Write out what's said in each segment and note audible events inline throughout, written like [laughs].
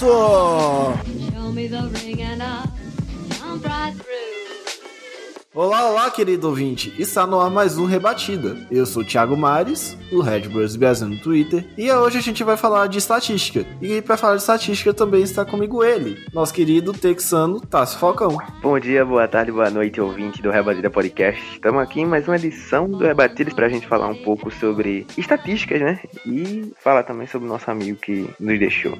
through. Olá, olá, querido ouvinte! Está no ar mais um Rebatida. Eu sou o Thiago Mares, o Red Bulls Brasil no Twitter, e hoje a gente vai falar de estatística. E para falar de estatística também está comigo ele, nosso querido texano Tássio Falcão. Bom dia, boa tarde, boa noite, ouvinte do Rebatida Podcast. Estamos aqui em mais uma edição do Rebatidas para a gente falar um pouco sobre estatísticas, né? E falar também sobre o nosso amigo que nos deixou.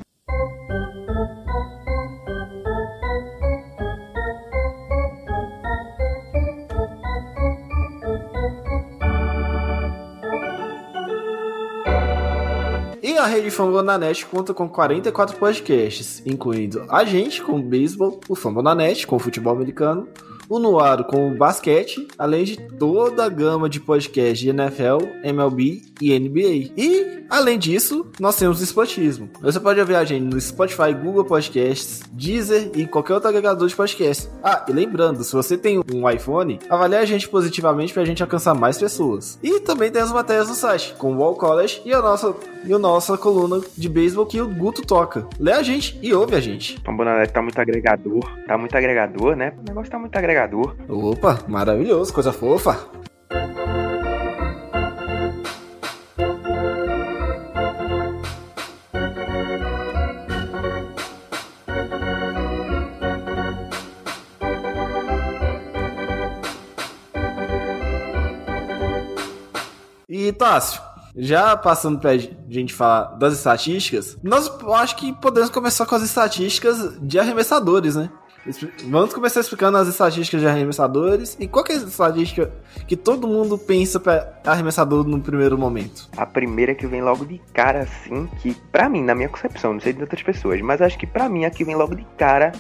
A rede Fambonanet conta com 44 podcasts, incluindo a gente com o beisebol, o Fambonanet com o futebol americano, o Noaro com o basquete, além de toda a gama de podcasts de NFL, MLB e NBA. E, além disso, nós temos o Spotismo. Você pode ouvir a gente no Spotify, Google Podcasts, Deezer e qualquer outro agregador de podcast. Ah, e lembrando, se você tem um iPhone, avalie a gente positivamente pra gente alcançar mais pessoas. E também tem as matérias no site, com o Wall College e a nossa, e a nossa coluna de beisebol que o Guto toca. Lê a gente e ouve a gente. Tá muito agregador, tá muito agregador, né? O negócio tá muito agregador. Opa, maravilhoso, coisa fofa. E Tássio, já passando pra gente falar das estatísticas, nós acho que podemos começar com as estatísticas de arremessadores, né? Vamos começar explicando as estatísticas de arremessadores e qual é a estatística que todo mundo pensa para arremessador no primeiro momento. A primeira que vem logo de cara, assim, que pra mim, na minha concepção, não sei de outras pessoas, mas acho que pra mim a que vem logo de cara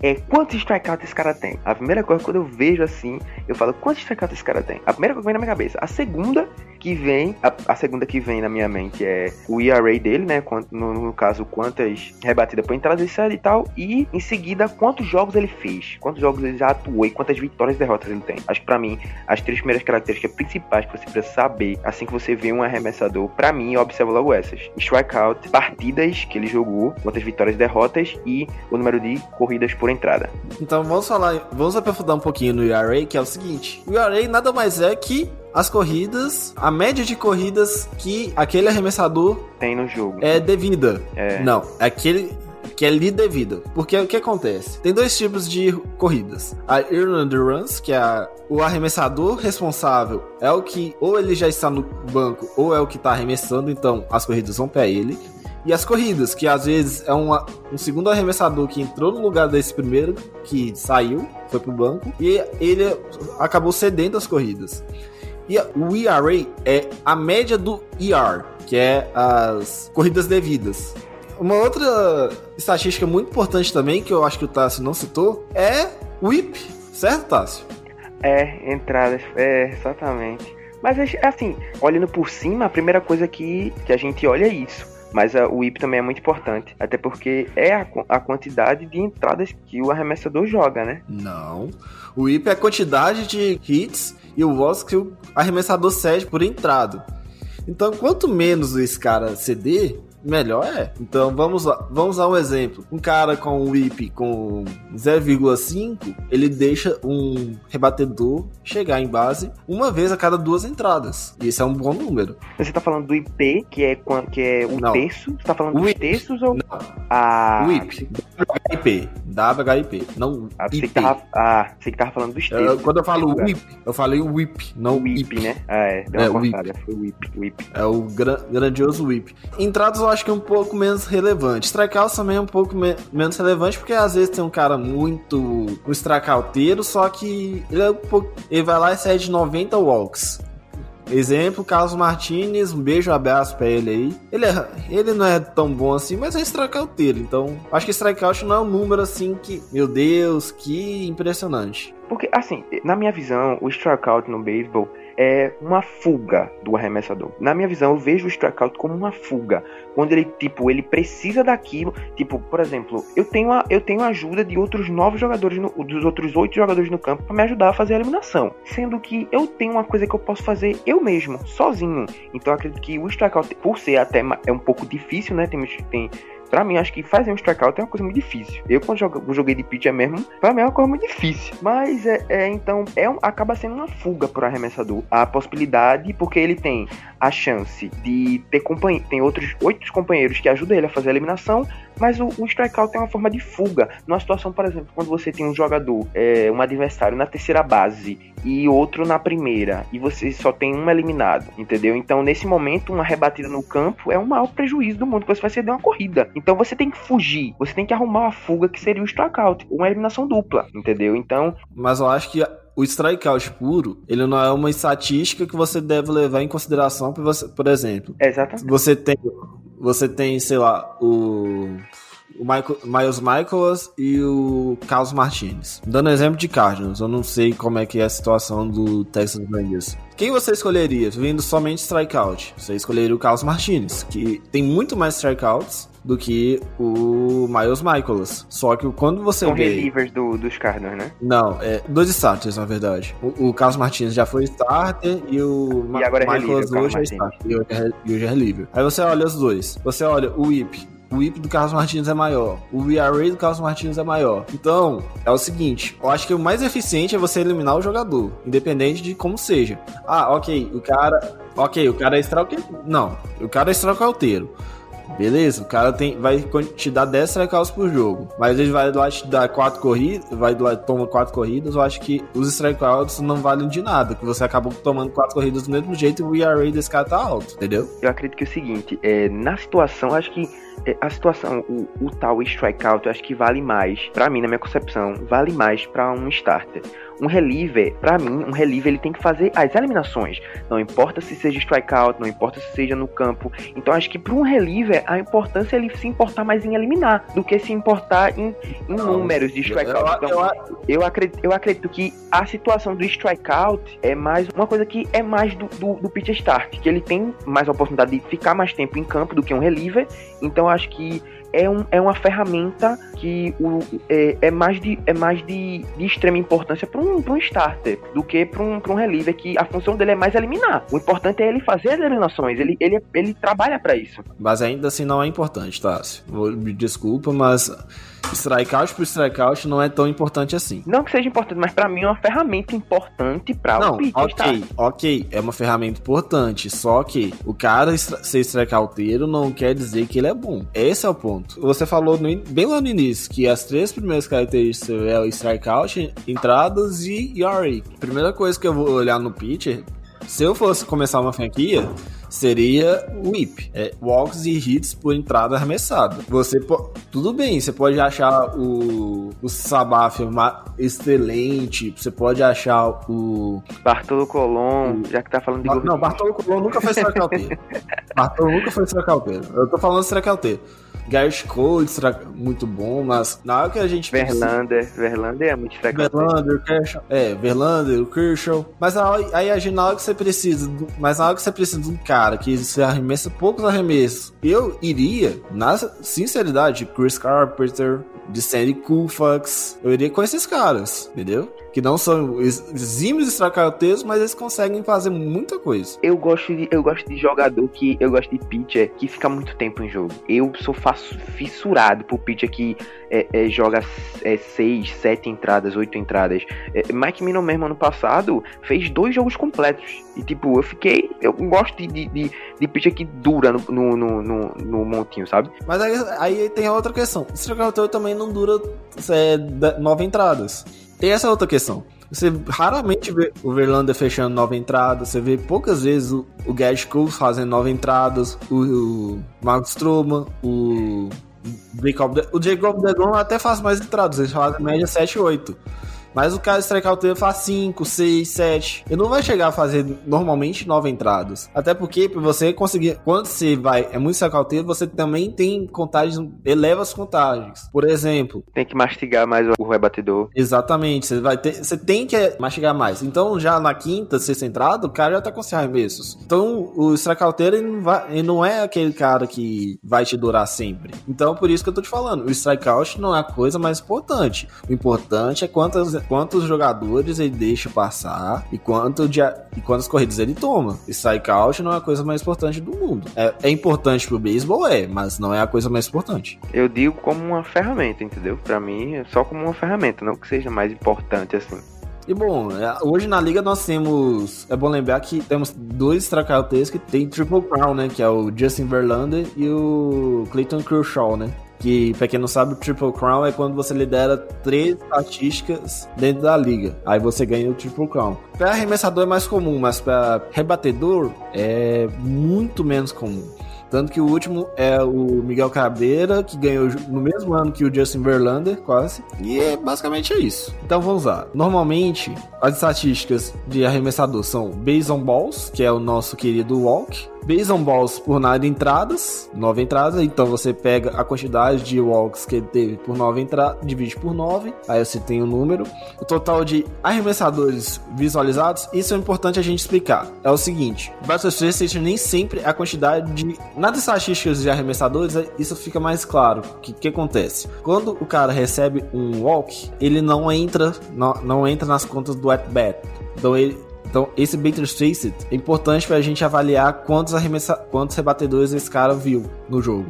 é quantos strikeouts esse cara tem. A primeira coisa, quando eu vejo assim, eu falo quantos strikeouts esse cara tem. A primeira coisa que vem na minha cabeça. A segunda que vem, a, a segunda que vem na minha mente é o ERA dele, né? No, no caso, quantas rebatidas por entrada de série e tal. E em seguida, quantos jogos ele fez, quantos jogos ele já atuou e quantas vitórias e derrotas ele tem. Acho que pra mim, as três primeiras características principais que você precisa saber assim que você vê um arremessador, pra mim, eu observo logo essas: strikeout, partidas que ele jogou, quantas vitórias e derrotas e o número de corridas por entrada. Então vamos falar, vamos aprofundar um pouquinho no ERA, que é o seguinte: o ERA nada mais é que as corridas, a média de corridas que aquele arremessador Tem no jogo. é devida. É. Não, é aquele que é lhe devida. Porque o que acontece? Tem dois tipos de corridas. A earned runs, que é a- o arremessador responsável é o que ou ele já está no banco ou é o que está arremessando, então as corridas vão para ele. E as corridas, que às vezes é uma- um segundo arremessador que entrou no lugar desse primeiro, que saiu, foi pro banco, e ele acabou cedendo as corridas. E o ERA é a média do ER, que é as corridas devidas. Uma outra estatística muito importante também, que eu acho que o Tássio não citou, é o WHIP, certo, Tássio? É, entradas, é, exatamente. Mas é assim, olhando por cima, a primeira coisa que, que a gente olha é isso. Mas a- o IP também é muito importante. Até porque é a, a quantidade de entradas que o arremessador joga, né? Não. O WHIP é a quantidade de hits e o votos que o arremessador cede por entrada. Então, quanto menos esse cara ceder, melhor é. Então, vamos lá, vamos a um exemplo. Um cara com um whip com 0,5, ele deixa um rebatedor chegar em base uma vez a cada duas entradas. E esse é um bom número. Você tá falando do IP, que é, que é o Não. terço? Você tá falando O dos terços ou. Não. Ah, WHIP. WHIP. WHIP. Não Ah, você que tava, ah, você que tava falando dos Eu- terços. quando eu falo whip, eu falei o whip, não O whip, né? Ah, é, deu É, uma o whip. whip, whip. É o gra- grandioso whip. Entradas eu acho que é um pouco menos relevante. Strikeouts também é um pouco me- menos relevante, porque às vezes tem um cara muito. um strikeouteiro, só que ele é um pouco. Ele vai lá e cede 90 walks. exemplo, Carlos Martinez, um beijo, um abraço pra ele aí. Ele, é, ele não é tão bom assim, mas é strikeouteiro. Então, acho que strikeout não é um número assim que, meu Deus, que impressionante. Porque, assim, na minha visão, o strikeout no beisebol é uma fuga do arremessador. Na minha visão, eu vejo o strikeout como uma fuga. Quando ele, tipo, ele precisa daquilo. Tipo, por exemplo, eu tenho a, eu tenho a ajuda de outros nove jogadores, no, dos outros oito jogadores no campo para me ajudar a fazer a eliminação. Sendo que eu tenho uma coisa que eu posso fazer eu mesmo, sozinho. Então acredito que o strikeout, por ser até é um pouco difícil, né? Tem, tem Pra mim, acho que fazer um strikeout é uma coisa muito difícil. Eu, quando joguei de pitcher mesmo, pra mim é uma coisa muito difícil. Mas, é, é então, é um, acaba sendo uma fuga pro arremessador. A possibilidade, porque ele tem a chance de ter companheiros, tem outros oito companheiros que ajudam ele a fazer a eliminação, mas o, o strikeout é uma forma de fuga. Numa situação, por exemplo, quando você tem um jogador, é, um adversário na terceira base e outro na primeira, e você só tem um eliminado, entendeu? Então, nesse momento, uma rebatida no campo é o maior prejuízo do mundo, porque você vai ceder uma corrida. Então, você tem que fugir, você tem que arrumar uma fuga que seria o strikeout, uma eliminação dupla, entendeu? Então. Mas eu acho que o strikeout puro, ele não é uma estatística que você deve levar em consideração, por, você, por exemplo. Exatamente. Você tem, você tem, sei lá, o o Michael, Miles Michaels e o Carlos Martinez. Dando exemplo de Cardinals, eu não sei como é que é a situação do Texas Rangers. Quem você escolheria, vindo somente strikeout? Você escolheria o Carlos Martinez, que tem muito mais strikeouts do que o Miles Michaels. Só que quando você São vê... relievers do, dos Cardinals, né? Não, é dois starters, na verdade. O, o Carlos Martinez já foi starter e o E agora é Michaels reliever, hoje é starter. E hoje é, hoje é reliever. Aí você olha os dois. Você olha o Whip, o whip do Carlos Martins é maior, o ERA do Carlos Martins é maior. Então, é o seguinte, eu acho que o mais eficiente é você eliminar o jogador, independente de como seja. Ah, ok, o cara, ok, o cara é strike, não, o cara é strikeouteiro. Beleza, o cara tem, vai te dar 10 strikeouts por jogo, mas ele vai lá te dar 4 corridas, vai lá toma 4 corridas. Eu acho que os strikeouts não valem de nada, que você acabou tomando 4 corridas do mesmo jeito e o ERA desse cara tá alto, entendeu? Eu acredito que é o seguinte, é, na situação, acho que é, a situação, o, o tal strikeout, eu acho que vale mais, para mim, na minha concepção, vale mais para um starter. Um reliever, para mim, um reliever ele tem que fazer as eliminações. Não importa se seja strikeout, não importa se seja no campo. Então acho que para um reliever a importância é ele se importar mais em eliminar do que se importar em, em números de strikeout. Então, eu- acredito, eu acredito que a situação do strikeout é mais uma coisa que é mais do, do, do pitcher start, que ele tem mais oportunidade de ficar mais tempo em campo do que um reliever. Então acho que é, um, é uma ferramenta que o, é, é mais, de, é mais de, de extrema importância para um, um starter do que para um, pra um reliever, que a função dele é mais eliminar. O importante é ele fazer as eliminações, ele, ele, ele trabalha para isso. Mas ainda assim não é importante, tá? Desculpa, mas strikeout por strikeout não é tão importante assim. Não que seja importante, mas para mim é uma ferramenta importante para o Não, pitcher ok, ok, é uma ferramenta importante, só que o cara ser strikeouteiro não quer dizer que ele é bom. Esse é o ponto. Você falou no bem lá no início que as três primeiras características é o strikeout, entradas e ERA. Primeira coisa que eu vou olhar no pitcher, se eu fosse começar uma franquia, seria o whip. É, walks e hits por entrada arremessada. Você po- tudo bem, você pode achar o, o Sabaf excelente, você pode achar o Bartolo Colon, já que tá falando de gol- Não, Bartolo Colon nunca foi strikeouteiro. [laughs] Bartolo nunca foi strikeouteiro. Eu tô falando strikeouteiro. Garrett Cole, stra- muito bom, mas na hora que a gente Verlander, Verlander é muito strikeout. Verlander, Kershaw. É, Verlander, o Kershaw. Mas na hora- aí a gente, na hora que você precisa, do- mas na hora que você precisa de um cara que você arremessa poucos arremessos, eu iria, na sinceridade, Chris Carpenter, de Sandy Koufax, eu iria com esses caras, entendeu? Que não são ex- exímios strikeouteiros, mas eles conseguem fazer muita coisa. Eu gosto de eu gosto de jogador que eu gosto de pitcher que fica muito tempo em jogo. Eu sou fissurado por pitcher que é, é, joga é, seis, sete entradas, oito entradas. É, Mike Mino mesmo ano passado fez dois jogos completos e tipo eu fiquei eu gosto de, de, de, de pitcher que dura no, no, no, no- montinho, sabe? Mas aí, aí tem a outra questão. O strikeouteiro também não dura é, nove entradas. Tem essa outra questão. Você raramente vê o Verlander fechando nove entradas. Você vê poucas vezes o, o Cole fazendo nove entradas. O, o Marcos Stroman, o Jacob, o Jacob DeGrom até faz mais entradas. Eles fazem em média 7, 8. Mas o cara strikeouteiro faz 5, 6, 7. Ele não vai chegar a fazer normalmente 9 entradas. Até porque pra você conseguir. Quando você vai. É muito strikeouteiro, você também tem contagens. Eleva as contagens. Por exemplo. Tem que mastigar mais o rebatedor. Exatamente. Você vai ter. Você tem que mastigar mais. Então, já na quinta, sexta entrada, o cara já tá com seus arremessos. Então, o strikeouteiro ele não, vai, ele não é aquele cara que vai te durar sempre. Então, por isso que eu tô te falando. O strikeout não é a coisa mais importante. O importante é quantas, quantos jogadores ele deixa passar e, quanto de, e quantas corridas ele toma. Strikeout não é a coisa mais importante do mundo. É, é importante pro beisebol, é, mas não é a coisa mais importante. Eu digo como uma ferramenta, entendeu? Pra mim, é só como uma ferramenta, não que seja mais importante assim. E bom, é, hoje na liga nós temos. É bom lembrar que temos dois strikeouts que tem Triple Crown, né? Que é o Justin Verlander e o Clayton Kershaw, né? Que, pra quem não sabe, o Triple Crown é quando você lidera três estatísticas dentro da liga. Aí você ganha o Triple Crown. Pra arremessador é mais comum, mas pra rebatedor é muito menos comum. Tanto que o último é o Miguel Cabeira, que ganhou no mesmo ano que o Justin Verlander, quase. E é, basicamente é isso. Então vamos lá. Normalmente, as estatísticas de arremessador são base on balls, que é o nosso querido walk, Base on balls por nada entradas, 9 entradas, então você pega a quantidade de walks que ele teve por 9 entradas, divide por 9, aí você tem o um número. O total de arremessadores visualizados, isso é importante a gente explicar. É o seguinte, Battle nem sempre é a quantidade de... Nas estatísticas de arremessadores, isso fica mais claro. O que, que acontece? Quando o cara recebe um walk, ele não entra, não, não entra nas contas do at-bat. Então ele, então, esse Bater Faced é importante para a gente avaliar quantos, arremessa... quantos rebatedores esse cara viu no jogo.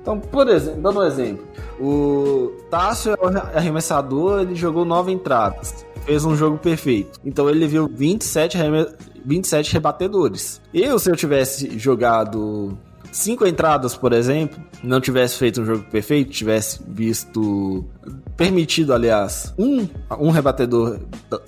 Então, por exemplo, dando um exemplo, o Tássio é arremessador, ele jogou nove entradas, fez um jogo perfeito. Então ele viu 27, arreme... 27 rebatedores. Eu, se eu tivesse jogado cinco entradas, por exemplo, não tivesse feito um jogo perfeito, tivesse visto permitido, aliás, um, um rebatedor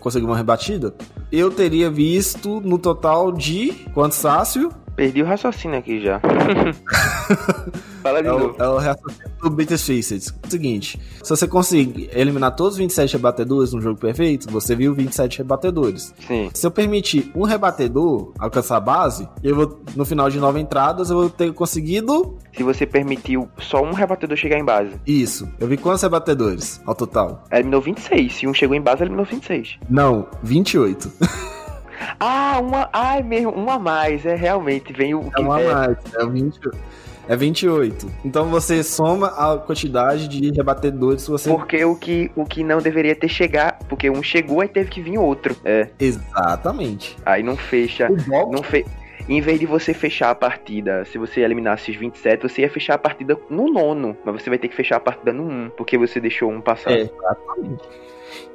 conseguir uma rebatida, eu teria visto no total de quanto Sácio? Perdi o raciocínio aqui já. [laughs] Fala de é novo. O, é o raciocínio do Beatles Faces. Seguinte, se você conseguir eliminar todos os 27 rebatedores no jogo perfeito, você viu 27 rebatedores. Sim. Se eu permitir um rebatedor alcançar a base, eu vou, no final de nove entradas, eu vou ter conseguido. Se você permitiu só um rebatedor chegar em base. Isso. Eu vi quantos rebatedores ao total? Eliminou 26. Se um chegou em base, eliminou 26. Não, 28. [laughs] Ah, uma. Ai, mesmo, um a mais. É realmente, vem o É que uma a é. mais, é 28. É 28. Então você soma a quantidade de rebatedores que você. Porque o que, o que não deveria ter chegado. Porque um chegou, aí teve que vir outro. É. Exatamente. Aí não fecha. O Não fe... Em vez de você fechar a partida, se você eliminasse os 27, você ia fechar a partida no nono. Mas você vai ter que fechar a partida no 1, porque você deixou um passar. É, exatamente.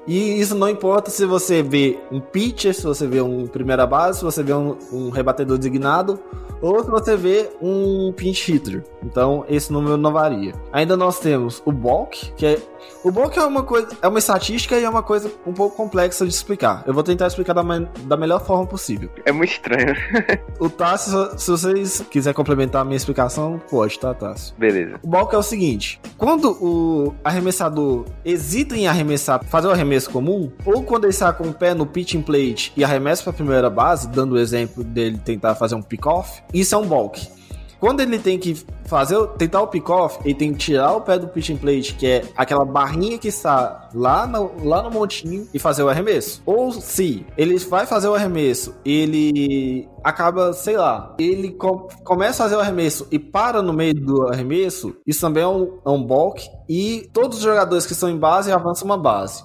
E isso não importa se você vê um pitcher, se você vê um primeira base, se você vê um, um rebatedor designado, ou se você vê um pinch hitter. Então, esse número não varia. Ainda nós temos o bulk, que é o bulk é uma coisa, é uma estatística e é uma coisa um pouco complexa de explicar. Eu vou tentar explicar da, da melhor forma possível. É muito estranho. [laughs] O Tássio, se vocês quiserem complementar a minha explicação, pode, tá, Tássio? Beleza. O bulk é o seguinte: quando o arremessador hesita em arremessar, fazer o arremesso comum, ou quando ele está com o pé no pitching plate e arremessa para a primeira base, dando o exemplo dele tentar fazer um pick-off, isso é um bulk. Quando ele tem que fazer, tentar o pick-off, ele tem que tirar o pé do pitching plate, que é aquela barrinha que está lá no, lá no montinho, e fazer o arremesso. Ou se ele vai fazer o arremesso, ele acaba, sei lá, ele com- começa a fazer o arremesso e para no meio do arremesso, isso também é um, é um bulk, e todos os jogadores que estão em base avançam uma base.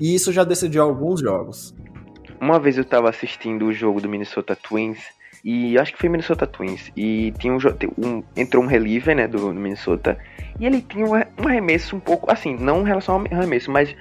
E isso já decidiu alguns jogos. Uma vez eu tava assistindo o jogo do Minnesota Twins. E acho que foi Minnesota Twins. E tinha um, um entrou um reliever, né, do, do Minnesota. E ele tinha um, arremesso um pouco, assim, não em relação ao arremesso, mas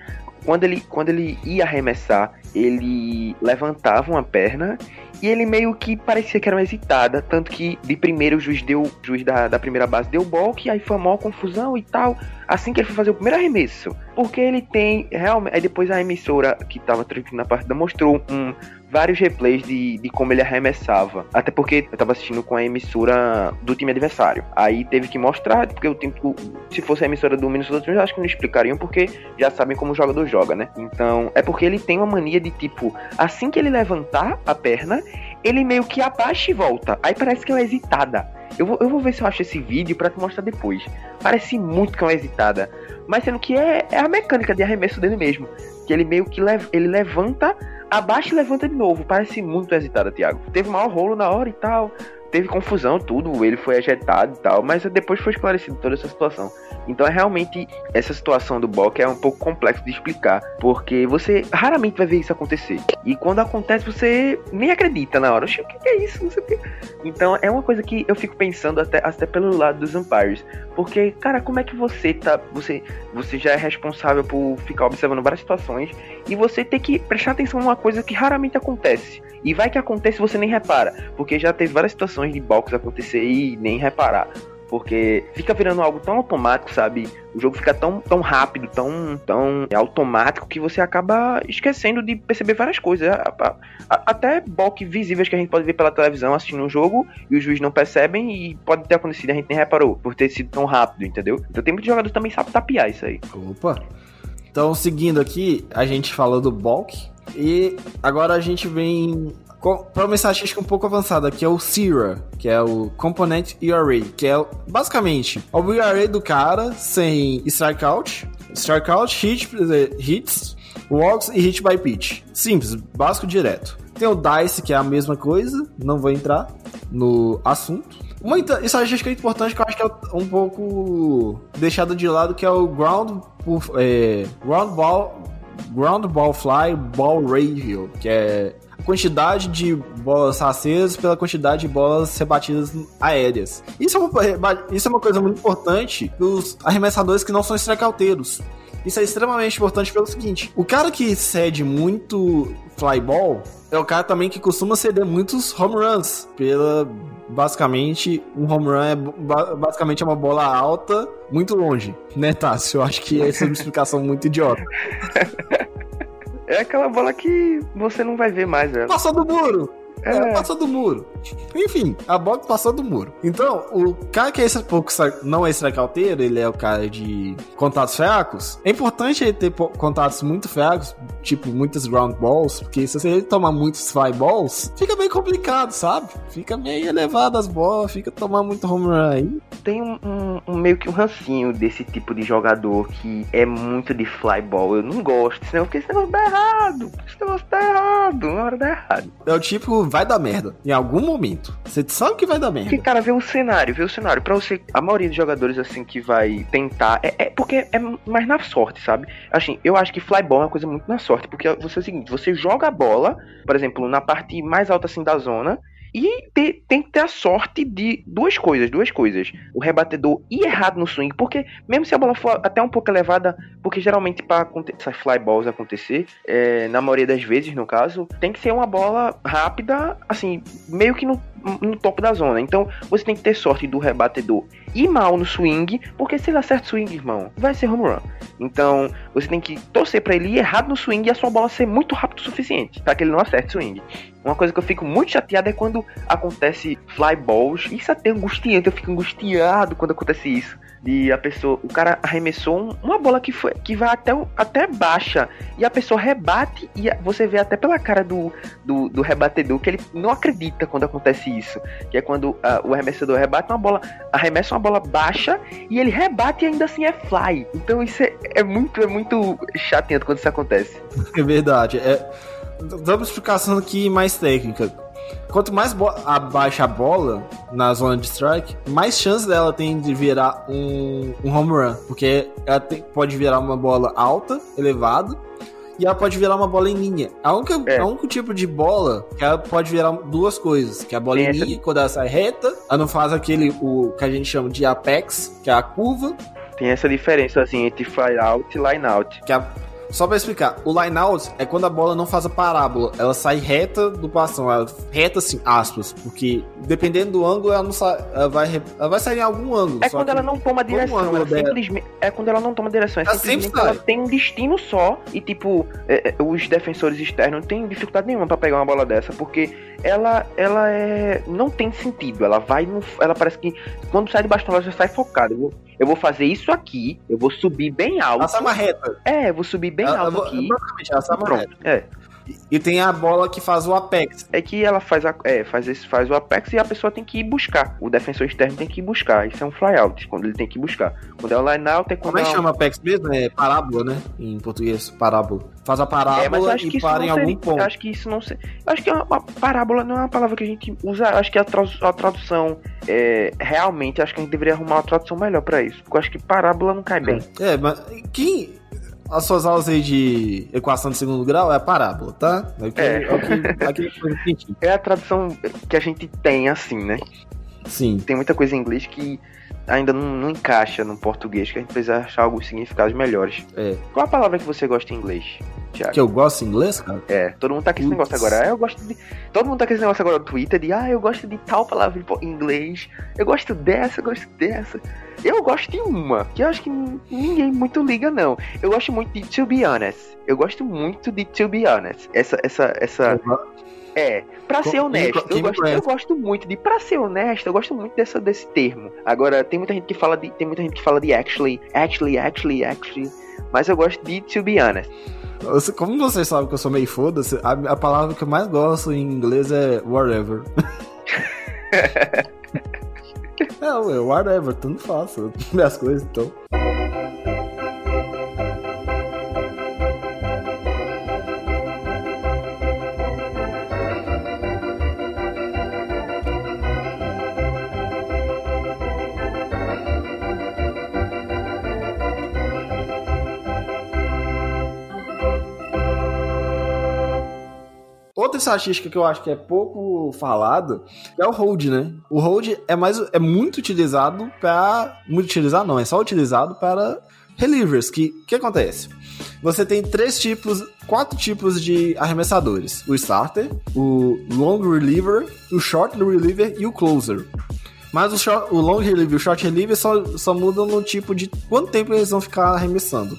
quando ele, quando ele ia arremessar, ele levantava uma perna e ele meio que parecia que era uma hesitada. Tanto que de primeiro o juiz deu, o juiz da, da primeira base deu balk, aí foi uma maior confusão e tal. assim que ele foi fazer o primeiro arremesso. Porque ele tem realmente. Aí depois a emissora que tava transmitindo na partida mostrou um, vários replays de, de como ele arremessava. Até porque eu tava assistindo com a emissora do time adversário. Aí teve que mostrar, porque o tempo. Se fosse a emissora do Minnesota Twins, acho que não explicariam, porque já sabem como o jogador joga, né? Então, é porque ele tem uma mania de tipo, assim que ele levantar a perna, ele meio que abaixa e volta. Aí parece que é uma hesitada. Eu vou, eu vou ver se eu acho esse vídeo para te mostrar depois. Parece muito que é uma hesitada. Mas sendo que é, é a mecânica de arremesso dele mesmo. Que ele meio que lev ele levanta, abaixa e levanta de novo. Parece muito hesitada, Thiago. Teve maior rolo na hora e tal. Teve confusão, tudo. Ele foi ejetado e tal. Mas depois foi esclarecido toda essa situação. Então é realmente essa situação do Bok é um pouco complexo de explicar, porque você raramente vai ver isso acontecer. E quando acontece, você nem acredita na hora. O que é isso? Não sei o que. Então é uma coisa que eu fico pensando até, até pelo lado dos umpires. Porque, cara, como é que você tá. Você, você já é responsável por ficar observando várias situações e você tem que prestar atenção numa coisa que raramente acontece. E vai que acontece e você nem repara. Porque já teve várias situações de box acontecer e nem reparar porque fica virando algo tão automático, sabe? O jogo fica tão, tão rápido, tão, tão automático que você acaba esquecendo de perceber várias coisas. Até bulk visíveis que a gente pode ver pela televisão assistindo um jogo e os juízes não percebem e pode ter acontecido, a gente nem reparou por ter sido tão rápido, entendeu? Então tem muitos jogadores também sabe tapear isso aí. Opa! Então, seguindo aqui, a gente falou do bulk e agora a gente vem para uma estatística um pouco avançada, que é o CIRA, que é o Component ERA, que é basicamente o ERA do cara sem strikeout, strikeout, hit, hits, walks e hit by pitch. Simples, básico direto. Tem o DICE, que é a mesma coisa, não vou entrar no assunto. Uma estatística importante que eu acho que é um pouco deixada de lado, que é o ground, é, ground ball ground ball fly ball ratio, que é quantidade de bolas acesas pela quantidade de bolas rebatidas aéreas. Isso é uma, isso é uma coisa muito importante para os arremessadores que não são strikeouteiros. Isso é extremamente importante pelo seguinte: o cara que cede muito fly ball é o cara também que costuma ceder muitos home runs. Pela basicamente, um home run é basicamente uma bola alta muito longe, né, Tássio? Eu acho que essa é uma explicação muito idiota. [laughs] É aquela bola que você não vai ver mais, velho. Passou do muro! É. é. passou do muro. Enfim, a box passou do muro. Então, o cara que é esse pouco não é strikeouteiro, ele é o cara de contatos fracos. É importante ele ter contatos muito fracos, tipo muitas ground balls, porque se você tomar muitos fly balls, fica meio complicado, sabe? Fica meio elevado as bolas, fica tomar muito home run aí. Tem um, um, um, meio que um rancinho desse tipo de jogador que é muito de fly ball. Eu não gosto, senão porque esse negócio dá errado. Esse negócio dá errado, uma hora dá errado. É o tipo vai dar merda. Em algum momento. Você sabe que vai dar merda. Cara, vê o cenário, vê o cenário. Pra você, a maioria dos jogadores, assim, que vai tentar. É, é porque é mais na sorte, sabe? Assim, eu acho que flyball é uma coisa muito na sorte. Porque você é o seguinte: você joga a bola, por exemplo, na parte mais alta, assim, da zona. E te, tem que ter a sorte de duas coisas, duas coisas. O rebatedor ir errado no swing, porque mesmo se a bola for até um pouco elevada, porque geralmente para essas fly balls acontecer, é, na maioria das vezes no caso, tem que ser uma bola rápida, assim, meio que no, no topo da zona. Então você tem que ter sorte do rebatedor ir mal no swing, porque se ele acerta o swing, irmão, vai ser home run. Então você tem que torcer para ele ir errado no swing e a sua bola ser muito rápido o suficiente para que ele não acerte o swing. Uma coisa que eu fico muito chateado é quando acontece fly balls. Isso é até angustiante, eu fico angustiado quando acontece isso de a pessoa, o cara arremessou uma bola que foi que vai até, até baixa e a pessoa rebate e você vê até pela cara do, do, do rebatedor que ele não acredita quando acontece isso, que é quando uh, o arremessador rebate uma bola, arremessa uma bola baixa e ele rebate e ainda assim é fly. Então isso é, é muito é muito chateado quando isso acontece. É verdade. É dando explicação aqui mais técnica Quanto mais abaixa a bola na zona de strike, mais chance dela tem de virar um, um home run. Porque ela tem, pode virar uma bola alta, elevada, e ela pode virar uma bola em linha. A única, é. a tipo de bola que ela pode virar duas coisas, que é a bola em linha, quando ela sai reta, ela não faz aquele, o que a gente chama de apex, que é a curva. Tem essa diferença, assim, entre fly out e line out. Que a, só pra explicar, o line out é quando a bola não faz a parábola, ela sai reta do bastão, ela reta assim, aspas, porque dependendo do ângulo, ela não sai, ela vai, ela vai sair em algum ângulo. É quando ela não toma direção. Ela dela- simplesmente, é quando ela não toma direção. É Ela simplesmente sempre ela sai. tem um destino só. E, tipo, é, é, os defensores externos não têm dificuldade nenhuma pra pegar uma bola dessa. Porque ela, ela é. Não tem sentido. Ela vai no. Ela parece que quando sai de bastão, ela já sai focada. Eu vou, eu vou fazer isso aqui. Eu vou subir bem alto. Ela sai uma reta. É, eu vou subir bem Ela- alto aqui. basicamente, ela uma reta. Pronto. É. E tem a bola que faz o apex. É que ela faz, a, é, faz, esse, faz o apex e a pessoa tem que ir buscar. O defensor externo tem que ir buscar. Isso é um flyout, quando ele tem que buscar. Quando é o line out, é quando Como é que é chama apex mesmo? É parábola, né? Em português, parábola. Faz a É, parábola que e para em algum seria, ponto. acho que isso não. Eu acho que uma, uma parábola não é uma palavra que a gente usa. Acho que a, tra- a tradução é, realmente acho que a gente deveria arrumar uma tradução melhor pra isso. Porque eu acho que parábola não cai bem. É, mas quem. As suas aulas aí de equação de segundo grau é a parábola, tá? Aqui, É. aqui, aqui é coisa quentinha. É a tradução que a gente tem assim, né? Sim. Tem muita coisa em inglês que ainda não, não encaixa no português, que a gente precisa achar alguns significados melhores. É. Qual a palavra que você gosta em inglês, Thiago? Que eu gosto de inglês, cara? É, todo mundo tá com esse negócio agora. Ah, eu gosto de. Todo mundo tá com esse negócio agora no Twitter de ah, eu gosto de tal palavra em em inglês. Eu gosto dessa, eu gosto dessa. Eu gosto de uma, que eu acho que ninguém muito liga, não. Eu gosto muito de To Be Honest. Eu gosto muito de To Be Honest. Essa, essa, essa. É, pra ser honesto, eu gosto, eu gosto muito de. Pra ser honesto, eu gosto muito dessa, desse termo. Agora, tem muita gente que fala de. Tem muita gente que fala de actually, actually, actually, actually. Mas eu gosto de To Be Honest. Como vocês sabem que eu sou meio foda-se, a, a palavra que eu mais gosto em inglês é whatever. [laughs] [laughs] é, whatever, tanto faço. [laughs] Minhas coisas, então. Outra estatística que eu acho que é pouco falado é o hold, né? O hold é mais é muito utilizado para muito utilizado não, é só utilizado para relievers. Que que acontece? Você tem três tipos, quatro tipos de arremessadores: o starter, o long reliever, o short reliever e o closer. Mas o, short, o long reliever e o short reliever só, só mudam no tipo de quanto tempo eles vão ficar arremessando.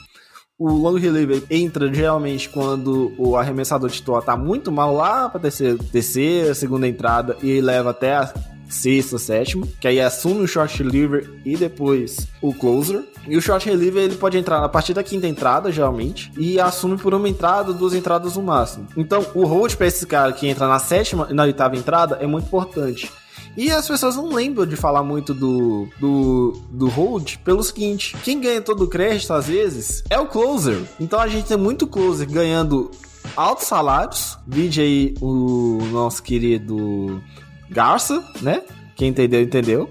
O long reliever entra geralmente quando o arremessador titular tá muito mal lá pra terceira, terceira, segunda entrada e ele leva até a sexta, sétima, que aí assume o short reliever e depois o closer. E o short reliever ele pode entrar a partir da quinta entrada, geralmente, e assume por uma entrada, duas entradas no máximo. Então, o hold pra esse cara que entra na sétima e na oitava entrada é muito importante. E as pessoas não lembram de falar muito do, do, do hold pelo seguinte: quem ganha todo o crédito, às vezes, é o closer. Então a gente tem muito closer ganhando altos salários. Vide aí o nosso querido Garça, né? Quem entendeu, entendeu.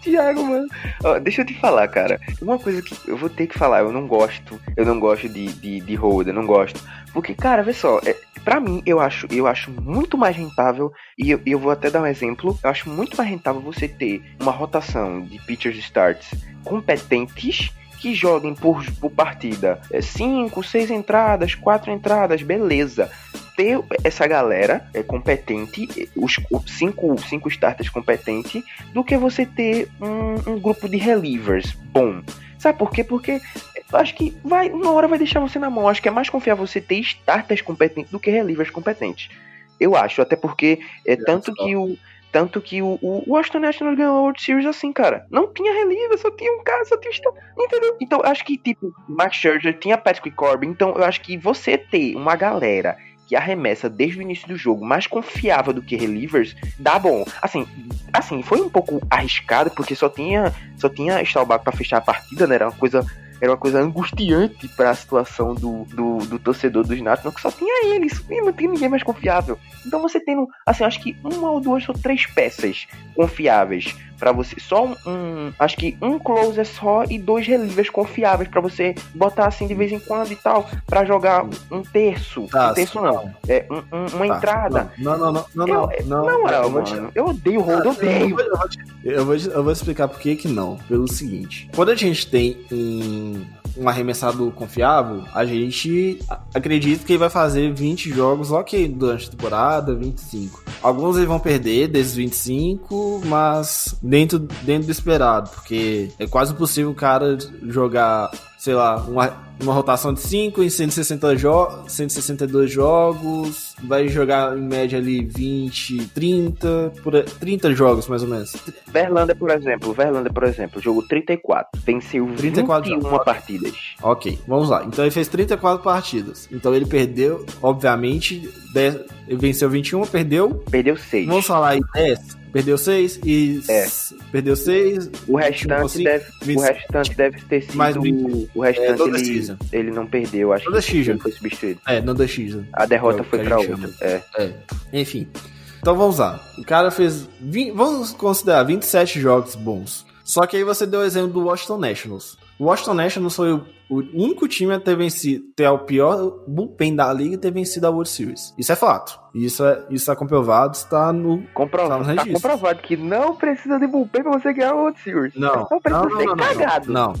Thiago, mano. Ó, deixa eu te falar, cara. Uma coisa que eu vou ter que falar, eu não gosto. Eu não gosto de, de, de não gosto. Porque, cara, vê só, é, pra mim, eu acho, eu acho muito mais rentável, e eu, eu vou até dar um exemplo, eu acho muito mais rentável você ter uma rotação de pitchers starts competentes que joguem por, por partida 5, 6 entradas, 4 entradas, beleza ter essa galera é, competente, os cinco, cinco starters competentes, do que você ter um, um grupo de relievers bom. Sabe por quê? Porque eu acho que vai, uma hora vai deixar você na mão. Eu acho que é mais confiável você ter starters competentes do que relievers competentes. Eu acho, até porque é tanto que o tanto que o, o Washington Nationals ganhou a World Series assim, cara. Não tinha reliever, só tinha um cara, só tinha um Entendeu? Então, eu acho que, tipo, Max Scherzer tinha Patrick Corbin. Então, eu acho que você ter uma galera que arremessa desde o início do jogo mais confiável do que relievers, dá bom. Assim, assim, foi um pouco arriscado, porque só tinha só tinha Staubach para fechar a partida, né? Era uma coisa era uma coisa angustiante para a situação do, do, do, torcedor dos Nationals, que só tinha ele, isso, e não tem ninguém mais confiável. Então você tendo, assim, acho que uma ou duas ou três peças confiáveis para você, só um, um, acho que um closer só e dois relievers confiáveis para você botar assim de vez em quando e tal, para jogar um terço, Tá, um terço não, é um, um, uma Tá, entrada. Não, não, não, não, não. Eu- não, Na moral, eu mano, eu odeio o eu Eu odeio. eu vou eu vou eu vou explicar por que que não. Pelo seguinte: quando a gente tem um um, arremessador confiável, a gente acredita que ele vai fazer 20 jogos, ok, durante a temporada, 25. Alguns eles vão perder desses 25, mas dentro, dentro do esperado, porque é quase impossível o cara jogar, sei lá, uma, uma rotação de 5 em 160 jo 162 jogos, vai jogar em média ali 20, 30, por, aí- 30 jogos mais ou menos. Verlander, por exemplo, Verlander, por exemplo, jogou 34, venceu 34 21 jogos. partidas. Ok, vamos lá. Então ele fez 34 partidas. Então ele perdeu, obviamente, 10, ele venceu 21, perdeu. Perdeu 6. Vamos falar aí 10. Perdeu 6 e. É. Perdeu 6. O restante, deve, o 20, restante deve ter sido. mais 20. o restante É, ele, season. ele não perdeu, acho Toda que ele foi substituído. É, não da season. A derrota É foi que a pra outra. É. É. Enfim. Então vamos lá. O cara fez. 20, vamos considerar 27 jogos bons. Só que aí você deu o exemplo do Washington Nationals. O Washington Nationals foi o, o único time a ter vencido, ter o pior bullpen da liga e ter vencido a World Series. Isso é fato. Isso é, isso é comprovado, está no. Comprovado, Tá no tá comprovado que não precisa de bullpen pra você ganhar o World Series. Não, Não precisa não, não, ser não, cagado. Não.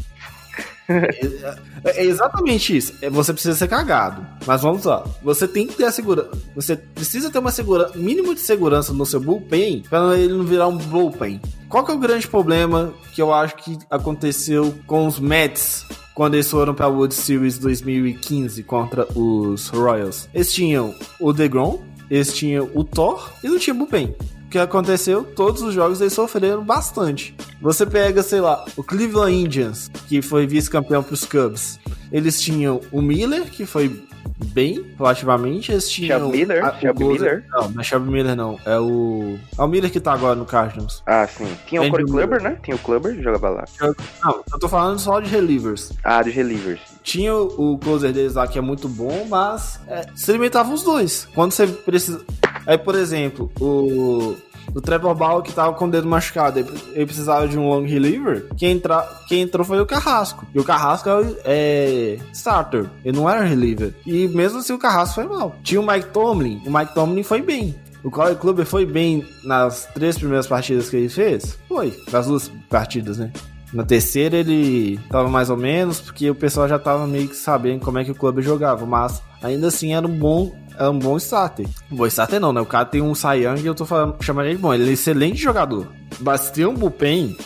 É, é exatamente isso. É, Você precisa ser cagado. Mas vamos lá. Você tem que ter a segurança. Você precisa ter uma segurança, mínimo de segurança no seu bullpen para ele não virar um bullpen. Qual que é o grande problema que eu acho que aconteceu com os Mets quando eles foram para World Series 2015 contra os Royals? Eles tinham o DeGrom, eles tinham o Thor e não tinha bullpen. O que aconteceu? Todos os jogos eles sofreram bastante. Você pega, sei lá, o Cleveland Indians, que foi vice-campeão pros Cubs. Eles tinham o Miller, que foi bem, relativamente. Eles tinham. Shelby Miller? a- Gozer- Miller? Não, não é Shelby Miller, não. É o. É o Miller que tá agora no Cardinals. Ah, sim. Tinha o Corey. Kluber, né? Tinha o Kluber, jogava lá. Não, eu tô falando só de relievers. Ah, dos relievers. Tinha o o closer deles lá que é muito bom, mas é, se os dois. Quando você precisa. Aí, por exemplo, o. O Trevor Bauer que tava com o dedo machucado, ele precisava de um long reliever. Quem, entra, quem entrou foi o Carrasco. E o Carrasco é, é starter, ele não era reliever. E mesmo assim o Carrasco foi mal. Tinha o Mike Tomlin, o Mike Tomlin foi bem. O Corey Kluber foi bem nas três primeiras partidas que ele fez? Foi, nas duas partidas, né? Na terceira ele tava mais ou menos, porque o pessoal já tava meio que sabendo como é que o clube jogava, mas ainda assim era um bom, era um bom starter. Um bom starter não, né? O cara tem um Cy Young e eu tô falando, chamando ele de bom, ele é um excelente jogador. Mas tem um bullpen,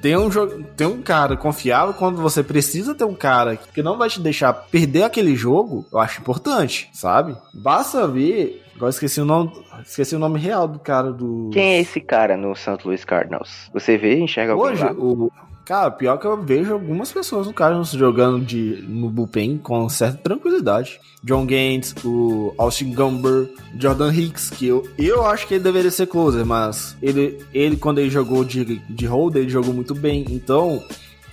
tem um, tem um cara confiável quando você precisa ter um cara que não vai te deixar perder aquele jogo, eu acho importante, sabe? Basta ver. Agora esqueci o nome. Esqueci o nome real do cara do. Quem é esse cara no St. Louis Cardinals? Você vê e enxerga alguém Hoje, lá? o. Cara, pior que eu vejo algumas pessoas no Cardinals jogando de, no bullpen com certa tranquilidade. John Gaines, o Austin Gumber, Jordan Hicks, que eu, eu acho que ele deveria ser closer, mas ele, ele quando ele jogou de, de holder, ele jogou muito bem. Então,